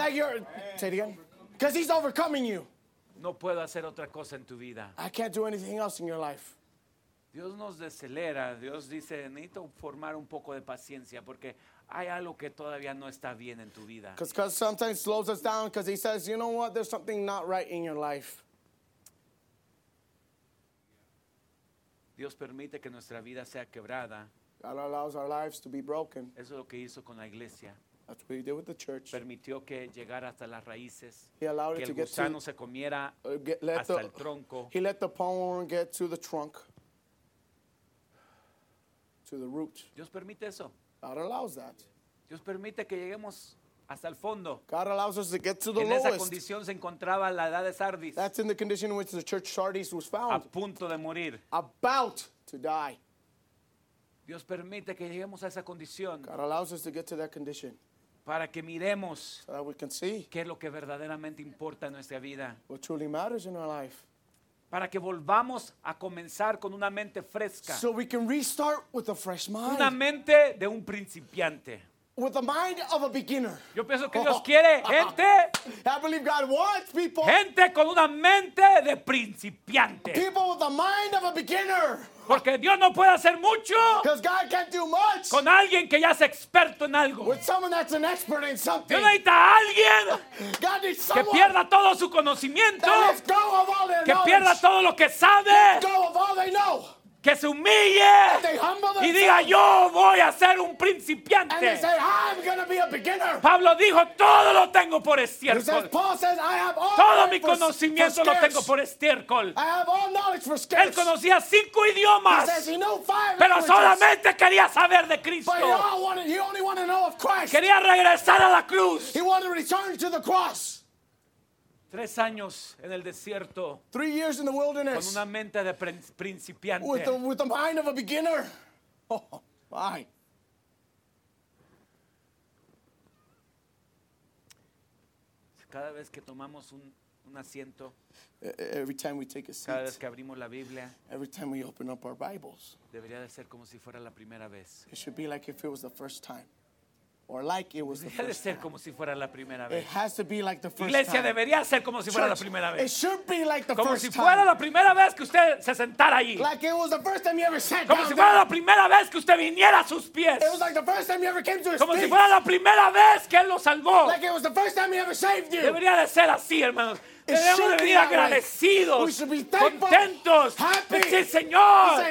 No puedo hacer otra cosa en tu vida. I can't do anything else in your life. Dios nos decelera. Dios dice, necesito formar un poco de paciencia porque hay algo que todavía no está bien en tu vida. Because sometimes slows us down because he says, you know what, there's something not right in your life. Dios permite que nuestra vida sea quebrada. God allows our lives to be broken. Eso es lo que hizo con la iglesia. That's what he did with the church. Permitió que llegara hasta las raíces, He allowed que it el to get to, se comiera uh, get, let hasta the, el tronco. he let the palm get to the trunk, to the root. Dios permite eso. God allows that. Dios permite que lleguemos hasta el fondo. God allows us to get to the En esa lowest. condición se encontraba la edad de Sardis, That's in the condition in which the church Sardis was a found, punto de morir. about to die. Dios permite que lleguemos a esa condición God allows us to get to that condition para que miremos so that we can see qué es lo que verdaderamente importa en nuestra vida. what truly matters in our life. Para que volvamos a comenzar con una mente fresca, So we can restart with a fresh una mind. mente de un principiante. with the mind of a beginner. Yo pienso que Dios (laughs) quiere gente, I believe God wants people, gente con una mente de principiante. people with the mind of a beginner. Porque Dios no puede hacer mucho Because God can't do much con alguien que ya es experto en algo. with someone that's an expert in something. Dios necesita a alguien God needs que pierda todo su conocimiento, that lets go of all their que pierda todo lo que sabe, go of all they know. Que se humille y diga yo voy a ser un principiante. say. Pablo dijo, todo lo tengo por says, estiércol. Says, Todo mi conocimiento for lo tengo por estiércol. Él conocía cinco says idiomas, five pero solamente quería saber de Cristo. wanted. Quería regresar a la cruz. He wanted to return to the cross. Tres años en el desierto Three years in the con wilderness una mente de prin- principiante. with the, with the mind of a beginner. (laughs) Oh, my. Cada vez que tomamos un, un asiento, E- e- Every time we take a cada vez seat, que abrimos la Biblia, every time we open up our Bibles, debería de ser como si fuera la primera vez. it should be like if it was the first time. Or like it was the Debería de first ser time. como si fuera la primera It vez. has to be like the first Iglesia time. debería ser como si fuera la Church, primera It vez. should be like the Como first si fuera time. la primera vez que usted se sentara allí. Like it was the first time you ever sat Como down si fuera there. la primera vez que usted viniera a sus pies. It was like the first time you ever came to his Como si feet. fuera la primera vez que Él lo salvó. Like it was the first time he ever saved you. Debería de ser así, hermanos. Debemos de venir agradecidos, contentos, decir, Señor,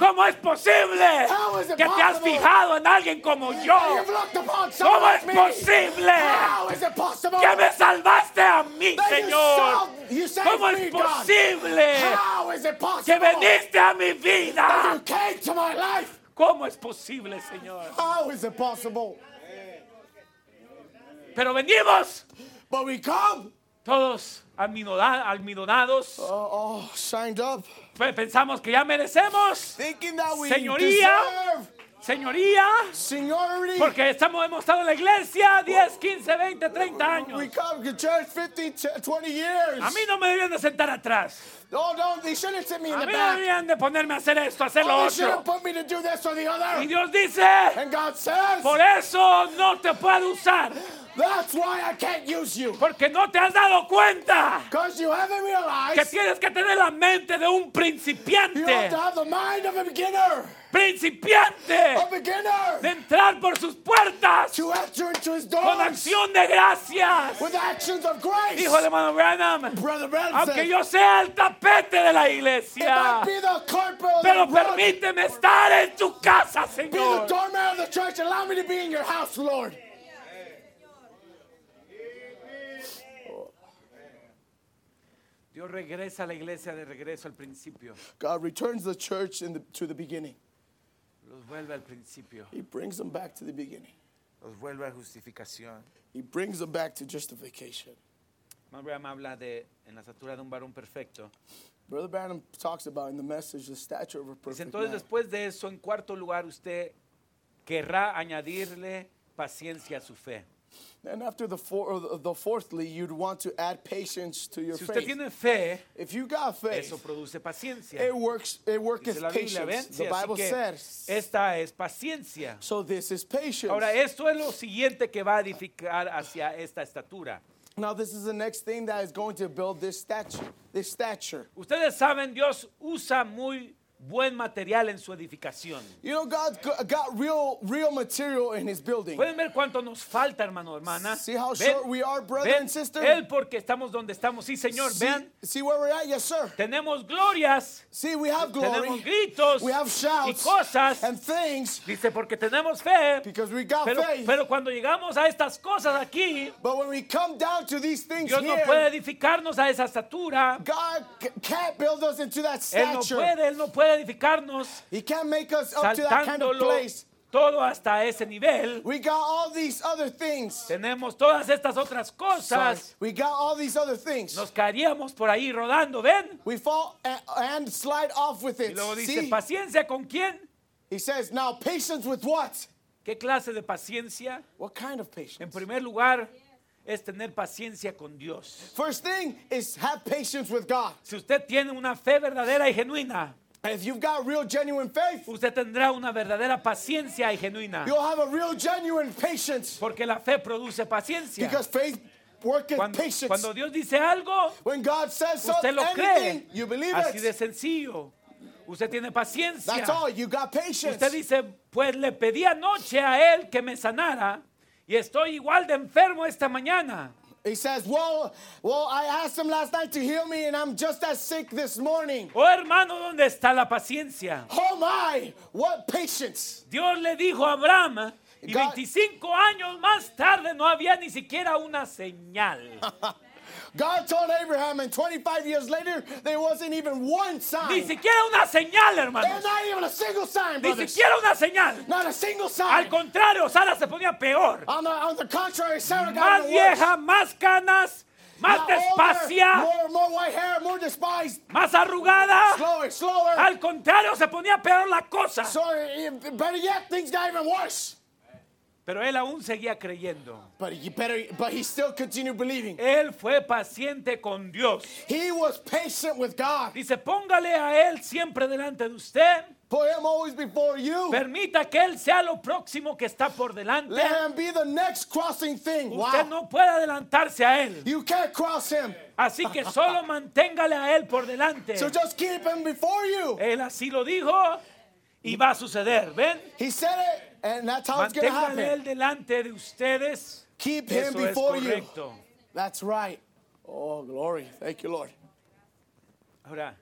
¿cómo es posible que te has fijado en alguien como yo? ¿Cómo es posible que me salvaste a mí, Señor? ¿Cómo es posible How is it que veniste a mi vida? ¿Cómo es posible, Señor? How is it possible? Pero venimos But we come, todos almidonados, uh, oh, signed up, Pe- Pensamos que ya merecemos, thinking that we Señoría. deserve señoría, seniority. porque estamos, hemos estado en la iglesia 10, 15, 20, 30 We años. come to church 50, t- 20 years. A mí no me debían de sentar atrás. Oh, no, they shouldn't sit me in A the mí no back. debían de ponerme a hacer esto, hacer Oh, lo otro. put me to do this or the Y other. Dios dice, And God says, por eso no te puedo usar, that's why I can't use you. porque no te has dado cuenta Because you haven't que tienes que tener la mente de un you principiante, have to have the mind of a beginner. principiante, A beginner. de entrar por sus puertas To enter into his con doors acción de gracias. with actions of grace. Dijo el hermano Branham, Brother Branham aunque yo sea el tapete de la iglesia, be the pero permíteme estar en tu casa, be the Señor. of the church. Allow me to be in your house, Lord. Dios regresa a la iglesia de regreso al principio. God returns the church in the, to the beginning. Los vuelve al principio. He brings them back to the beginning. Los vuelve a justificación. He brings them back to justification. Hermano Branham habla de en la estatura de un varón perfecto. Brother Branham talks about in the message the stature of a perfect entonces man. después de eso, en cuarto lugar, usted querrá añadirle paciencia a su fe. And after the, four, or the, fourthly, you'd want to add patience to your Si usted faith. tiene fe, If you got faith, eso produce paciencia. it works. It Dice worketh la Biblia, ¿ven? patience. Sí, The así Bible que says. esta es paciencia. So this is patience. Ahora, esto es lo siguiente que va a edificar hacia esta estatura. now this is the next thing that is going to build this stature. This stature. Ustedes saben, Dios usa muy buen material en su edificación. You know, God got real, real material in His building. ¿Pueden ver cuánto nos falta, hermano, hermana? See how ¿Ven? short we are, brother ¿Ven? and sister? Él porque estamos donde estamos. Sí, Señor, See, vean. see where we're at? Yes, sir. Tenemos glorias, See, we have glory. tenemos gritos We have y shouts cosas. and things Dice, porque tenemos fe. because we got Pero, faith. pero cuando llegamos a estas cosas aquí, but when we come down to these things Dios no here, puede edificarnos a esa estatura. God can't build us into that Él no stature. puede, Él no puede edificarnos He can't make us up to that kind of saltándolo place. todo hasta ese nivel. We got all these other things. Tenemos todas estas otras cosas. We got all these other things. Nos caeríamos por ahí rodando, ¿ven? We fall a- and slide off with Y it. luego dice, See? ¿paciencia con quién? He says, now patience with what? ¿Qué clase de paciencia? What kind of En patience? primer lugar, es tener paciencia con Dios. First thing is have patience with God. Si usted tiene una fe verdadera y genuina, if you've got real genuine faith, usted tendrá una verdadera paciencia y genuina. you'll have a real genuine patience. Porque la fe produce paciencia. Because faith Cuando, patience. cuando Dios dice algo, when God says usted lo cree. you believe Así de sencillo. Usted tiene paciencia. That's all. You got patience. Usted dice, pues le pedí anoche a él que me sanara y estoy igual de enfermo esta mañana. He says, well, well, I asked him last night to heal me, and I'm just as sick this morning. Oh hermano, ¿dónde está la paciencia? Oh my, what patience! Dios le dijo a Abraham y God- 25 años más tarde no había ni siquiera una señal. (laughs) God told Abraham, and 25 years later, there wasn't even one Ni sign. siquiera una señal, There's hermanos. not even a single sign, Ni brothers. siquiera una señal. Not a single Al sign. contrario, Sara se ponía peor. On the, on the contrary, Sarah Más got even worse. vieja, más canas, más older, despacia, more, more white hair, more despised, más arrugada. slower, slower. Al contrario, se ponía peor la cosa. So, eh, better yet, things got even worse. Pero él aún seguía creyendo. But he better, but he still continued believing. Él fue paciente con Dios. He was patient with God. Dice, póngale a él siempre delante de usted. Put him always before you. Permita que él sea lo próximo que está por delante. Let him be the next crossing thing. Usted Wow. no puede adelantarse a él. You can't cross him. Así que solo (laughs) manténgale a él por delante. So just keep him before you. Él así lo dijo y va a suceder. ¿Ven? He said it, and that's how it's going to él happen. delante de ustedes. Keep him Eso es before you. correcto. That's right. Oh, glory. Thank you, Lord. Ahora,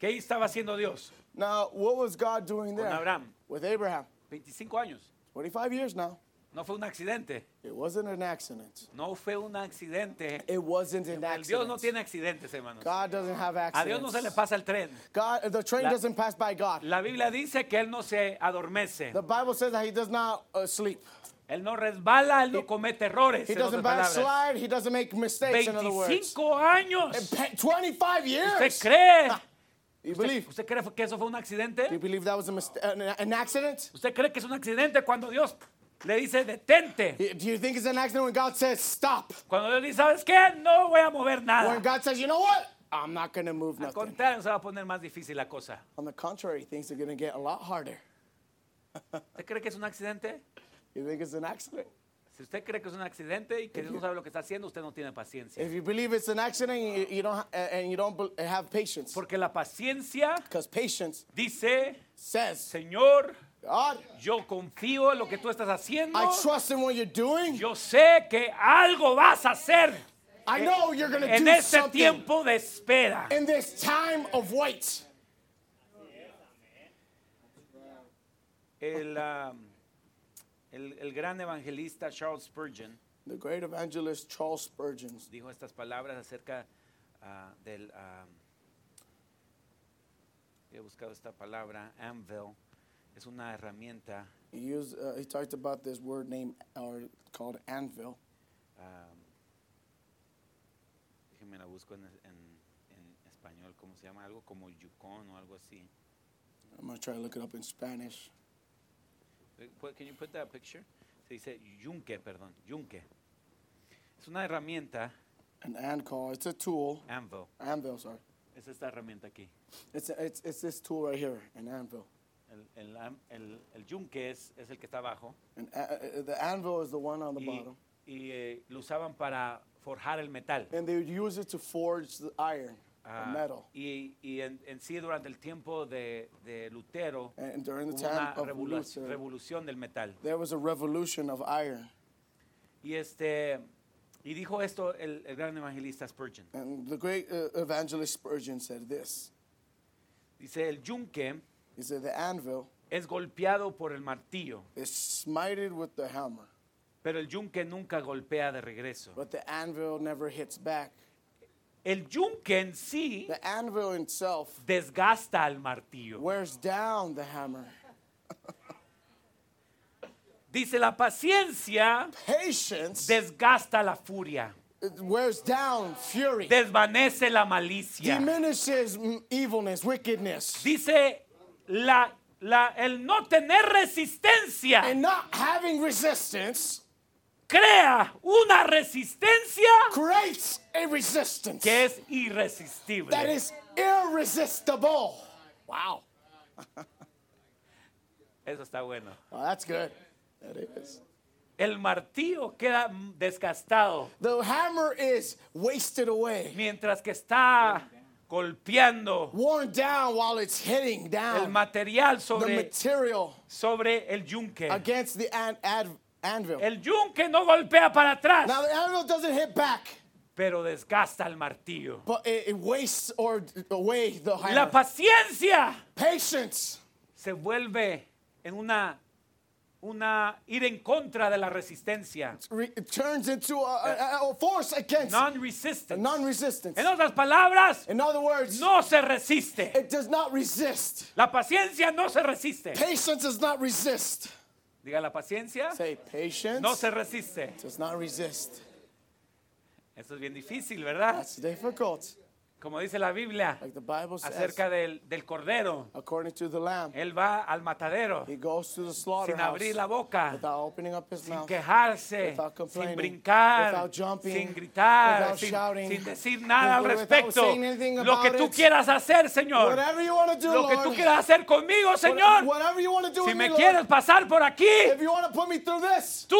¿qué estaba haciendo Dios? Now, what was God doing Con there? Abraham. With Abraham. 25 años. 25 years now. No fue un accidente. It wasn't an accident. No fue un accidente. It wasn't an El Dios no accident. tiene accidentes, hermanos. God doesn't have A Dios no se le accidents. pasa el tren. God, the train La- doesn't pass by God. La Biblia dice que Él no se adormece. The Bible says that He does not uh, sleep. Él no resbala, Él no comete errores. He doesn't backslide. He doesn't make mistakes. In other words, 25 años. Pe- 25 ¿Usted years. cree? You ¿Usted, believe? usted cree que eso fue un Do you accidente? believe that was a an, an accident? ¿Usted cree que es un accidente cuando Dios le dice detente? Do you think it's an accident when God says stop? Cuando Dios dice, ¿sabes qué? No voy a mover When nada. God says, you know what? I'm not going to move Al nothing. contrario, se va a poner más difícil la cosa. On the contrary, things are going to get a lot harder. ¿Usted cree que es un accidente? You think it's an accident? Si usted cree que es un accidente y que Dios no sabe lo que está haciendo, usted no tiene paciencia. If you believe it's an accident you, you don't ha- and you don't have patience, Porque la paciencia because patience dice, says, Señor, God, yo confío en lo que tú estás haciendo. I trust in what you're doing. Yo sé que algo vas a hacer I know you're going to en do este something tiempo de espera. in this time of wait. El, ah, el, el gran evangelista Charles Spurgeon The great evangelist Charles Spurgeon dijo estas palabras acerca ah, del... ah, he buscado esta palabra, anvil. Es una herramienta he used uh, he talked about this word named or called anvil. déjenme la busco en, en- en español, ¿cómo se llama? Algo como yukon o algo así. I'm going to try to look it up in Spanish. Eh, Can you put that picture? Se dice yunque, perdón, yunque. Es una herramienta, An ancall, it's a tool. anvil. Anvil, sorry. Es esta herramienta aquí. It's, it's, it's this tool right here, an anvil. El, el, el- el yunque es, es el que está abajo. And uh, uh, the anvil is the one on the Y, bottom. y, eh, lo usaban para forjar el metal. And they would use it to forge the iron, Ah, the metal. y y en, en sí, durante el tiempo de, de Lutero, And during the hubo time una of revolu- Luther, revolución del metal. there was a revolution of iron. Y, este, y dijo esto el, el gran evangelista Spurgeon. And the great uh, evangelist Spurgeon said this. Dice, el yunque He said, The anvil es golpeado por el martillo, is smited with the hammer, pero el yunque nunca golpea de regreso. but the anvil never hits back. El yunque en sí The anvil itself desgasta al martillo. wears down the hammer. Dice, la paciencia Patience desgasta la furia, it wears down fury, desvanece la malicia. diminishes evilness, wickedness. Dice, la, la, el no tener resistencia And not having resistance crea una resistencia creates a resistance que es irresistible. that is irresistible. Wow. (laughs) Eso está bueno. Oh, that's good. That is. El martillo queda desgastado The hammer is wasted away, mientras que está golpeando worn down while it's hitting el down material the sobre, material sobre el yunque. against the an- ad- anvil. El yunque no golpea para atrás, Now the anvil doesn't hit back, pero desgasta el martillo. but it, it wastes or away the La hammer. paciencia Patience se vuelve en una, una ir en contra de la resistencia. re- it turns into a, a- a force against Non-resistance. non-resistance. En otras palabras, In other words, no se resiste. it does not resist. La paciencia no se resiste. Patience does not resist. Diga la paciencia Say patience no se resiste. does not resist. Esto es bien difícil, ¿verdad? That's difficult. Como dice la Biblia Like the Bible says, acerca del, del cordero. according to the Lamb, Él va al matadero he goes to the sin abrir la boca, without opening up his sin mouth, quejarse, without sin brincar, without jumping, sin gritar, without sin, shouting, sin decir nada al respecto. Lo que tú quieras hacer, Señor. Whatever you want to do, Lo que tú quieras hacer conmigo, Señor. whatever you want to do Si me quieres pasar por aquí, if you want to put me through this, tú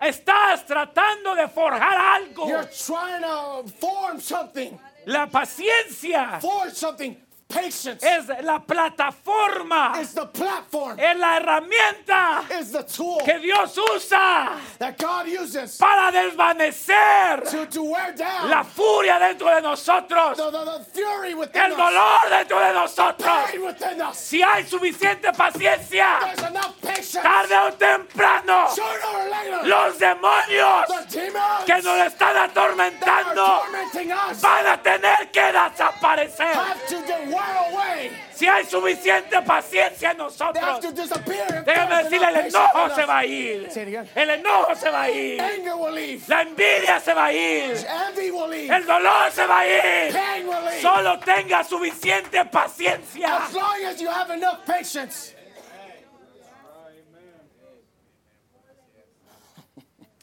estás tratando de forjar algo. you're trying to form something, La paciencia forge something. Patience es la plataforma, is the platform, es la herramienta is the tool que Dios usa that God uses para desvanecer to, to wear down la furia dentro de nosotros, the, the, the fury within el dolor dentro de nosotros. pain within us. Si hay suficiente paciencia, There's enough patience. tarde o temprano, Sooner or later, los demonios the demons que nos están that are atormentando tormenting us van a tener que desaparecer. have to. Si hay suficiente paciencia en nosotros, déjame decirle, el enough patience enojo se va a ir. El enojo se va a ir. La envidia se va a ir. El dolor se va a ir. Solo tenga suficiente paciencia. As long as you have enough patience.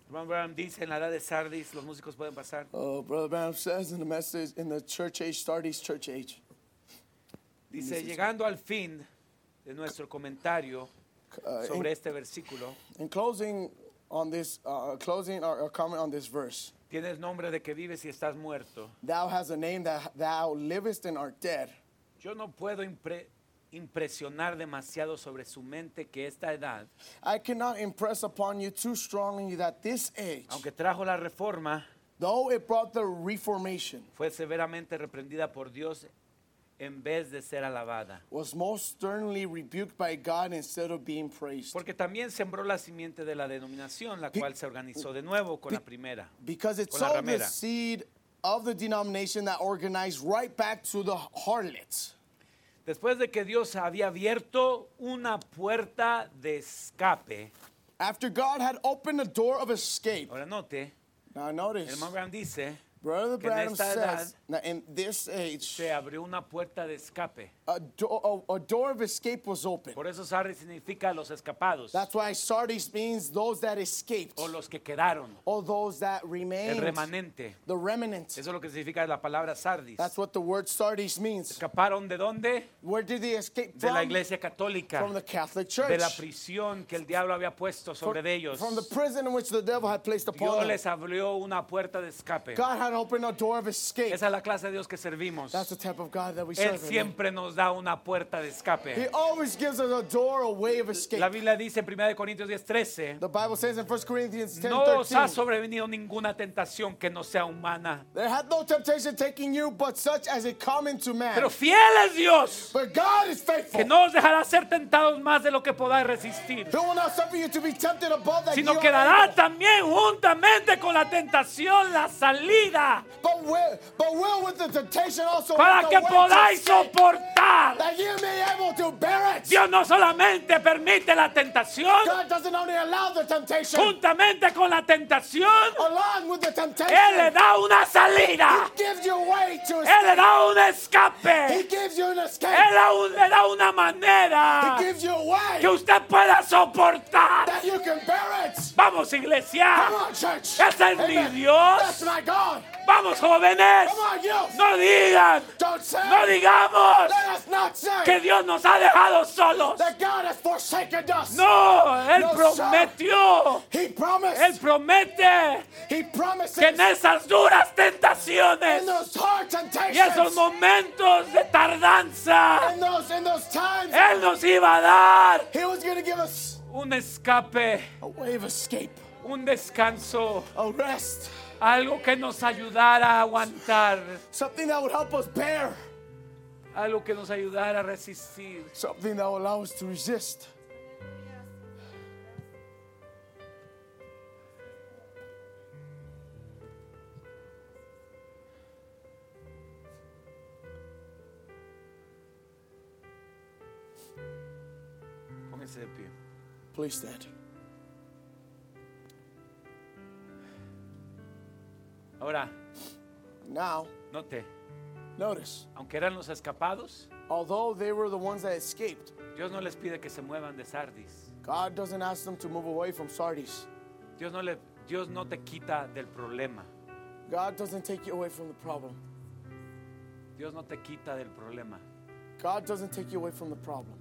Hermano Branham dice en la edad de Sardis, los músicos pueden pasar. Oh, Brother Branham says in the message in the church age, Sardis church age. Dice, llegando al fin de nuestro comentario Uh, in, sobre este versículo, in closing on this, uh, closing or, or comment on this verse, tienes nombre de que vives y estás muerto. thou hast a name that thou livest and art dead. Yo no puedo impre- impresionar demasiado sobre su mente que esta edad, I cannot impress upon you too strongly that this age, aunque trajo la reforma, though it brought the reformation, fue severamente reprendida por Dios en vez de ser alabada. was most sternly rebuked by God instead of being praised. Porque también sembró la simiente de la denominación, la Be- cual se organizó de nuevo con la primera. Because it Con la sowed the ramera. seed of the denomination that organized right back to the harlots. Después de que Dios había abierto una puerta de escape, After God had opened the door of escape. ahora note, Now el notice, hermano Branham dice Brother que en esta says that in this age, se abrió una puerta de escape. a, do- a, a door of escape was open. Por eso Sardi significa los escapados That's why Sardis means those that escaped o los que quedaron, or those that el remained. remanente. The remnant. Eso es lo que significa la palabra Sardis. That's what the word Sardis means. ¿Escaparon de dónde? Where did they escape De la from? iglesia católica, From the Catholic de la Church. prisión que el diablo había puesto sobre de ellos. From the prison in which the devil had placed Dios upon them. les abrió una puerta de escape. God a door of escape. Esa es la clase de Dios que servimos. That's the type of God that we Él serve. amen. siempre nos da una puerta de He escape. always gives us a door, a way of escape. La Biblia dice en 1 Corintios 10:13, The Bible says in 1 Corinthians 10 no os ha 13, sobrevenido ninguna tentación que no sea humana. there had no temptation taking you but such as is common to man. Pero fiel es Dios, but God is faithful. que no os dejará ser tentados más de lo que podáis resistir, He will not suffer you to be tempted above that sino you que are dará able. también juntamente con la tentación la salida But will, but will with the temptation also para que podáis soportar. that you may be able to bear it. Dios no solamente permite la tentación, God doesn't only allow the temptation, juntamente con la tentación, along with the temptation, Él le da una salida. He gives you a way to Él le escape. da un He escape. gives you an escape. Él le da una manera He gives you a way que usted pueda soportar. that you can bear it. Vamos, iglesia. Come on, church. Ese es mi. Dios. That's my God. Vamos jóvenes. No digan. No digamos que Dios nos ha dejado solos. that God has forsaken us. No, Él prometió. He promised. Él promete que en esas duras tentaciones y esos momentos de tardanza, Él nos iba a dar He was going to give us un escape, un descanso, a rest, algo que nos ayudara a aguantar, something that would help us bear, algo que nos ayudara a resistir. something that will allow us to resist. Póngase de pie. Please stand. Ahora, Now, note, notice, aunque eran los escapados, although they were the ones that escaped, Dios no les pide que se muevan de Sardis. God doesn't ask them to move away from Sardis. Dios no, le, Dios no te quita del problema. God doesn't take you away from the problem. Dios no te quita del problema. God doesn't take you away from the problem.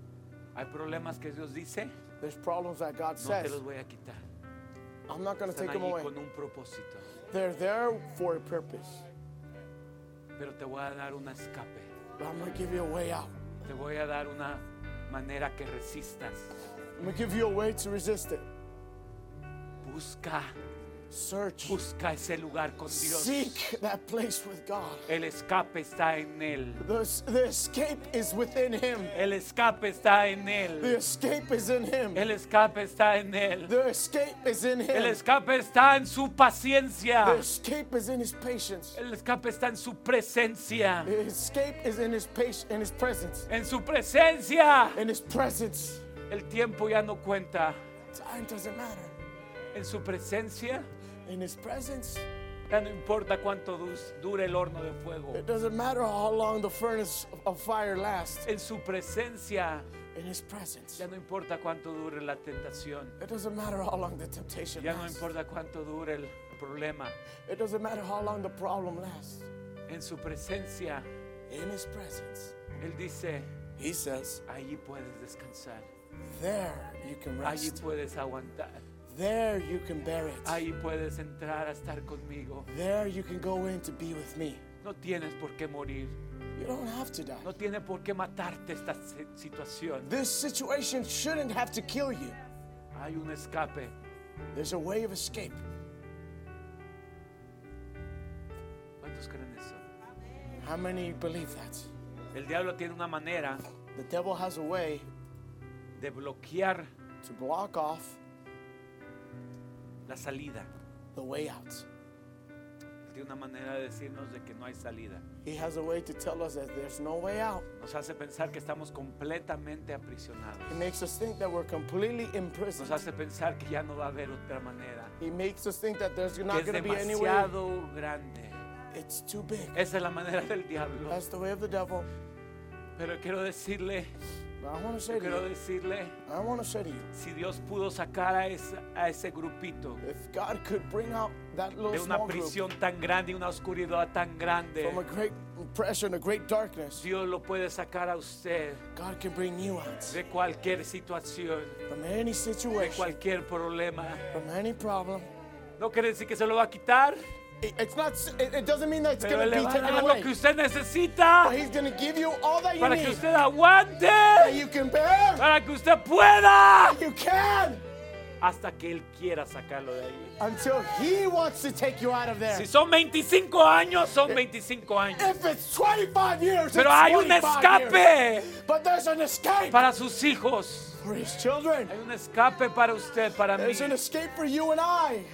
Hay problemas que Dios dice, There's problems that God no te says, los voy a quitar. I'm not going to take them away. con un propósito. They're there for a purpose. Pero te voy a dar un escape. But I'm going to give you a way out. Te voy a dar una manera que resistas. I'm going to give you a way to resist it. Busca, Search. busca ese lugar con Dios. Seek that place with God. El escape está en Él. The, the escape is within Him. El escape está en The Él. escape is in Him. El escape está en Él. The escape is in El Him. escape está en su paciencia. The escape is in His patience. El escape está en su presencia. The escape is in His patience, in His presence. En su presencia. In His presence. El tiempo ya no cuenta. Time doesn't matter. En su presencia In His presence, ya no importa cuánto dure el horno de fuego. it doesn't matter how long the furnace of fire lasts. En su presencia In His presence, ya no importa cuánto dure la tentación. it doesn't matter how long the temptation Ya no lasts. importa cuánto dure el problema. It doesn't matter how long the problem lasts. En su presencia, In His presence, Él dice, He says, allí puedes descansar. There you can Allí rest. puedes aguantar. There you can bear it. Ahí puedes entrar a estar conmigo. There you can go in to be with me. No tienes por qué morir. You don't have to die. No tiene por qué matarte esta situación. This situation shouldn't have to kill you. Hay un escape. There's a way of escape. ¿Cuántos creen eso? How many believe that? El diablo tiene una manera The devil has a way de bloquear to block off la salida. the way out. Tiene una manera de decirnos de que no hay salida. He has a way to tell us that there's no way out. Nos hace pensar que estamos completamente aprisionados. He makes us think that we're completely Nos imprisoned. hace pensar que ya no va a haber otra manera. He makes us think that there's not es going to be any way. demasiado grande. It's too big. Esa es la manera del diablo. That's the way of the devil. Pero quiero decirle, I want to say to quiero you, decirle, I want to say to you, si Dios pudo sacar a, esa- a ese grupito if God could bring out that little de una small group prisión tan grande y una oscuridad tan grande, from a great pressure and a great darkness, Dios lo puede sacar a usted God can bring you out. de cualquier situación, from any de situation, cualquier problema. from any problem. No quiere decir que se lo va a quitar, It, it's not. It, doesn't mean that it's pero le be va a taken dar lo away. que usted necesita But He's going to give you all that you para que need, usted aguante, that you can bear, para que usted pueda, you can, hasta que Él quiera sacarlo de ahí. until He wants to take you out of there. Si son 25 años, son 25 años. If it's 25 years, Pero it's hay un 25 escape. But there's an escape para sus hijos. for His children. Hay un escape para usted, para mí. There's an escape for you and I.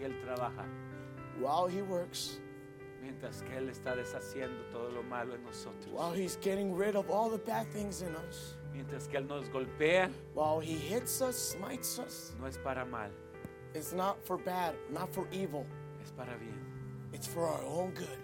que Él trabaja, While He works, mientras que Él está deshaciendo todo lo malo en nosotros, while He's getting rid of all the bad things in us, mientras que Él nos golpea, while He hits us, smites us, no es para mal, it's not for bad, not for evil. es para bien. It's for our own good.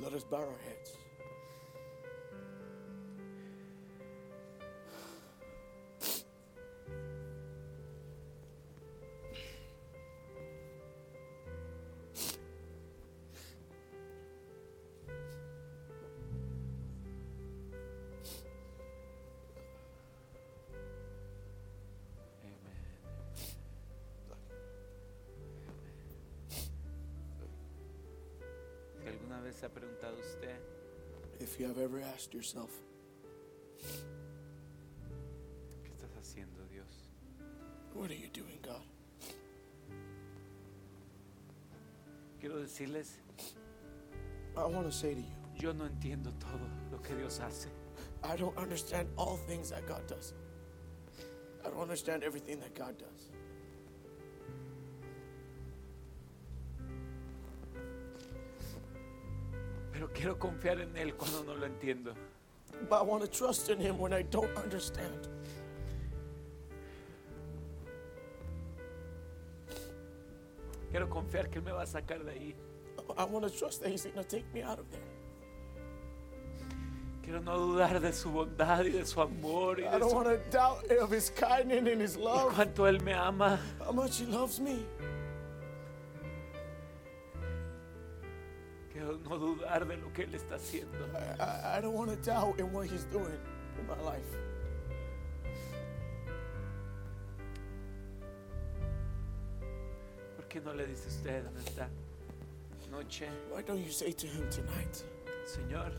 Let us bow our heads. Se ha preguntado usted, If you have ever asked yourself, ¿qué estás haciendo, Dios? what are you doing, God? Quiero decirles, I want to say to you, yo no entiendo todo lo que Dios hace. I don't understand all things that God does. I don't understand everything that God does. Quiero confiar en Él cuando no lo entiendo. But I want to trust in Him when I don't understand. Quiero confiar que Él me va a sacar de ahí. I want to trust that He's going to take me out of there. Quiero no dudar de su bondad y de su amor y I de, don't su- want to doubt of His kindness and His y love, cuánto Él me ama. how much He loves me. Dudar de lo que Él está haciendo. I, I, don't want to doubt in what He's doing in my life. ¿Por qué no le dice usted en esta noche, Why don't you say to Him tonight, Señor,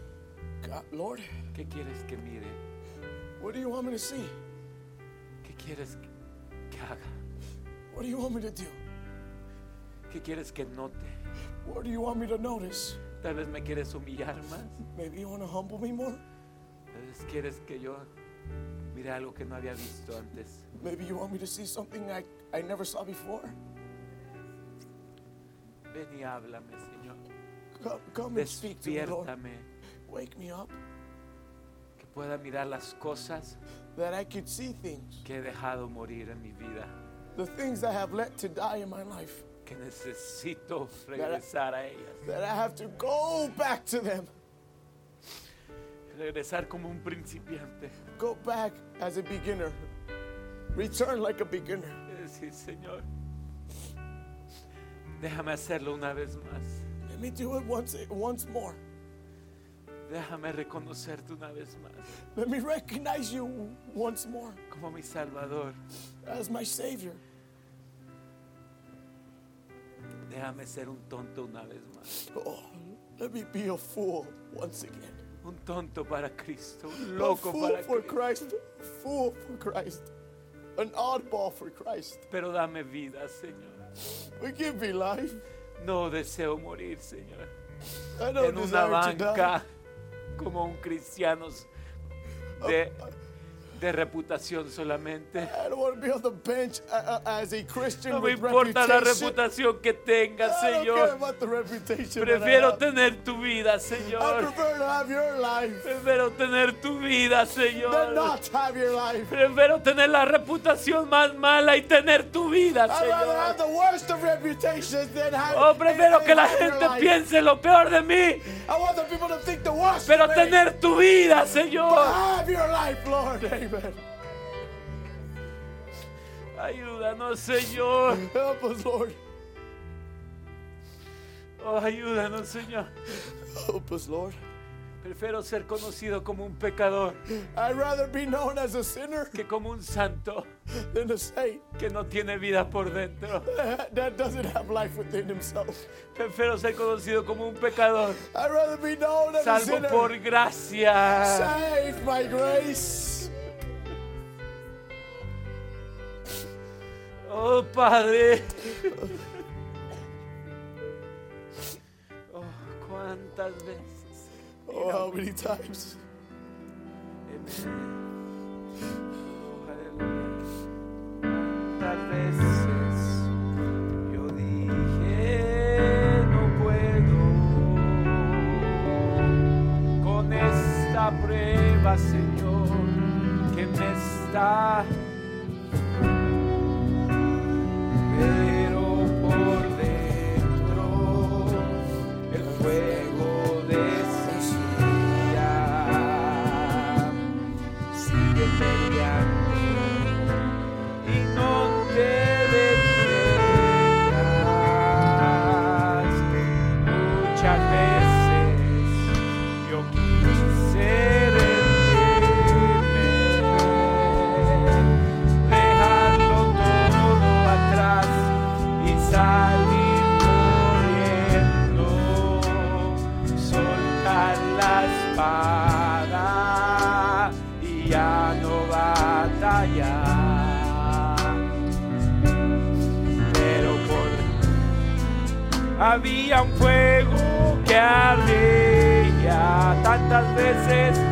God, Lord, ¿qué quieres que mire? what do you want me to see? ¿Qué quieres que, que haga? What do you want me to do? ¿Qué quieres que note? What do you want me to notice? Tal vez me quieres humillar más. (laughs) Maybe you want to humble me more? Tal vez quieres que yo mire algo que no había visto antes. Maybe you want me to see something I, I never saw before? Ven y háblame, Señor. Come, come and speak to me, Lord. Wake me up Que pueda mirar las cosas that I could see things, que he dejado morir en mi vida. the things I have let to die in my life, Que necesito regresar a ellas. that I have to go back to them, Regresar como un principiante. go back as a beginner, return like a beginner. Decir, Señor, déjame hacerlo una vez más. Let me do it once, once more. Déjame reconocerte una vez más Let me recognize you once more como mi Salvador. as my Savior. Déjame ser un tonto una vez más. Oh, let me be a fool once again. Un tonto para Cristo. Un A loco fool para for Cristo. Christ, fool for Christ, an oddball for Christ. Pero dame vida, Señor. But give me life. No deseo morir, Señor. I don't En una desire to die. banca como un cristiano de, de reputación solamente. (laughs) I don't want to be on the bench as a Christian No me importa la reputación que tengas, Señor. Prefiero tener tu vida, Señor. prefer to have your life Prefiero tener tu vida, Señor. Prefiero tener la reputación más mala y tener tu vida, Señor. the worst of reputations than have. Oh, prefiero que la gente piense lo peor de mí, I want the people to think the worst. pero tener tu vida, Señor. Have your life, Lord. Amen. Ayúdanos, Señor. Ah, Help us, Lord. Oh, ayúdanos, Señor. Oh, Help us, Lord. Prefiero ser conocido como un pecador I'd rather be known as a sinner que como un santo than a saint que no tiene vida por dentro. (laughs) that doesn't have life within himself. Prefiero ser conocido como un pecador, I'd rather be known as a salvo sinner. por gracia. Saved by grace. Oh, Padre. (laughs) Oh, cuántas veces. Oh, how many times? Oh, aleluya. Cuántas veces yo dije no puedo con esta prueba, Señor, que me está tantas veces,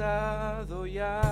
pasado ya.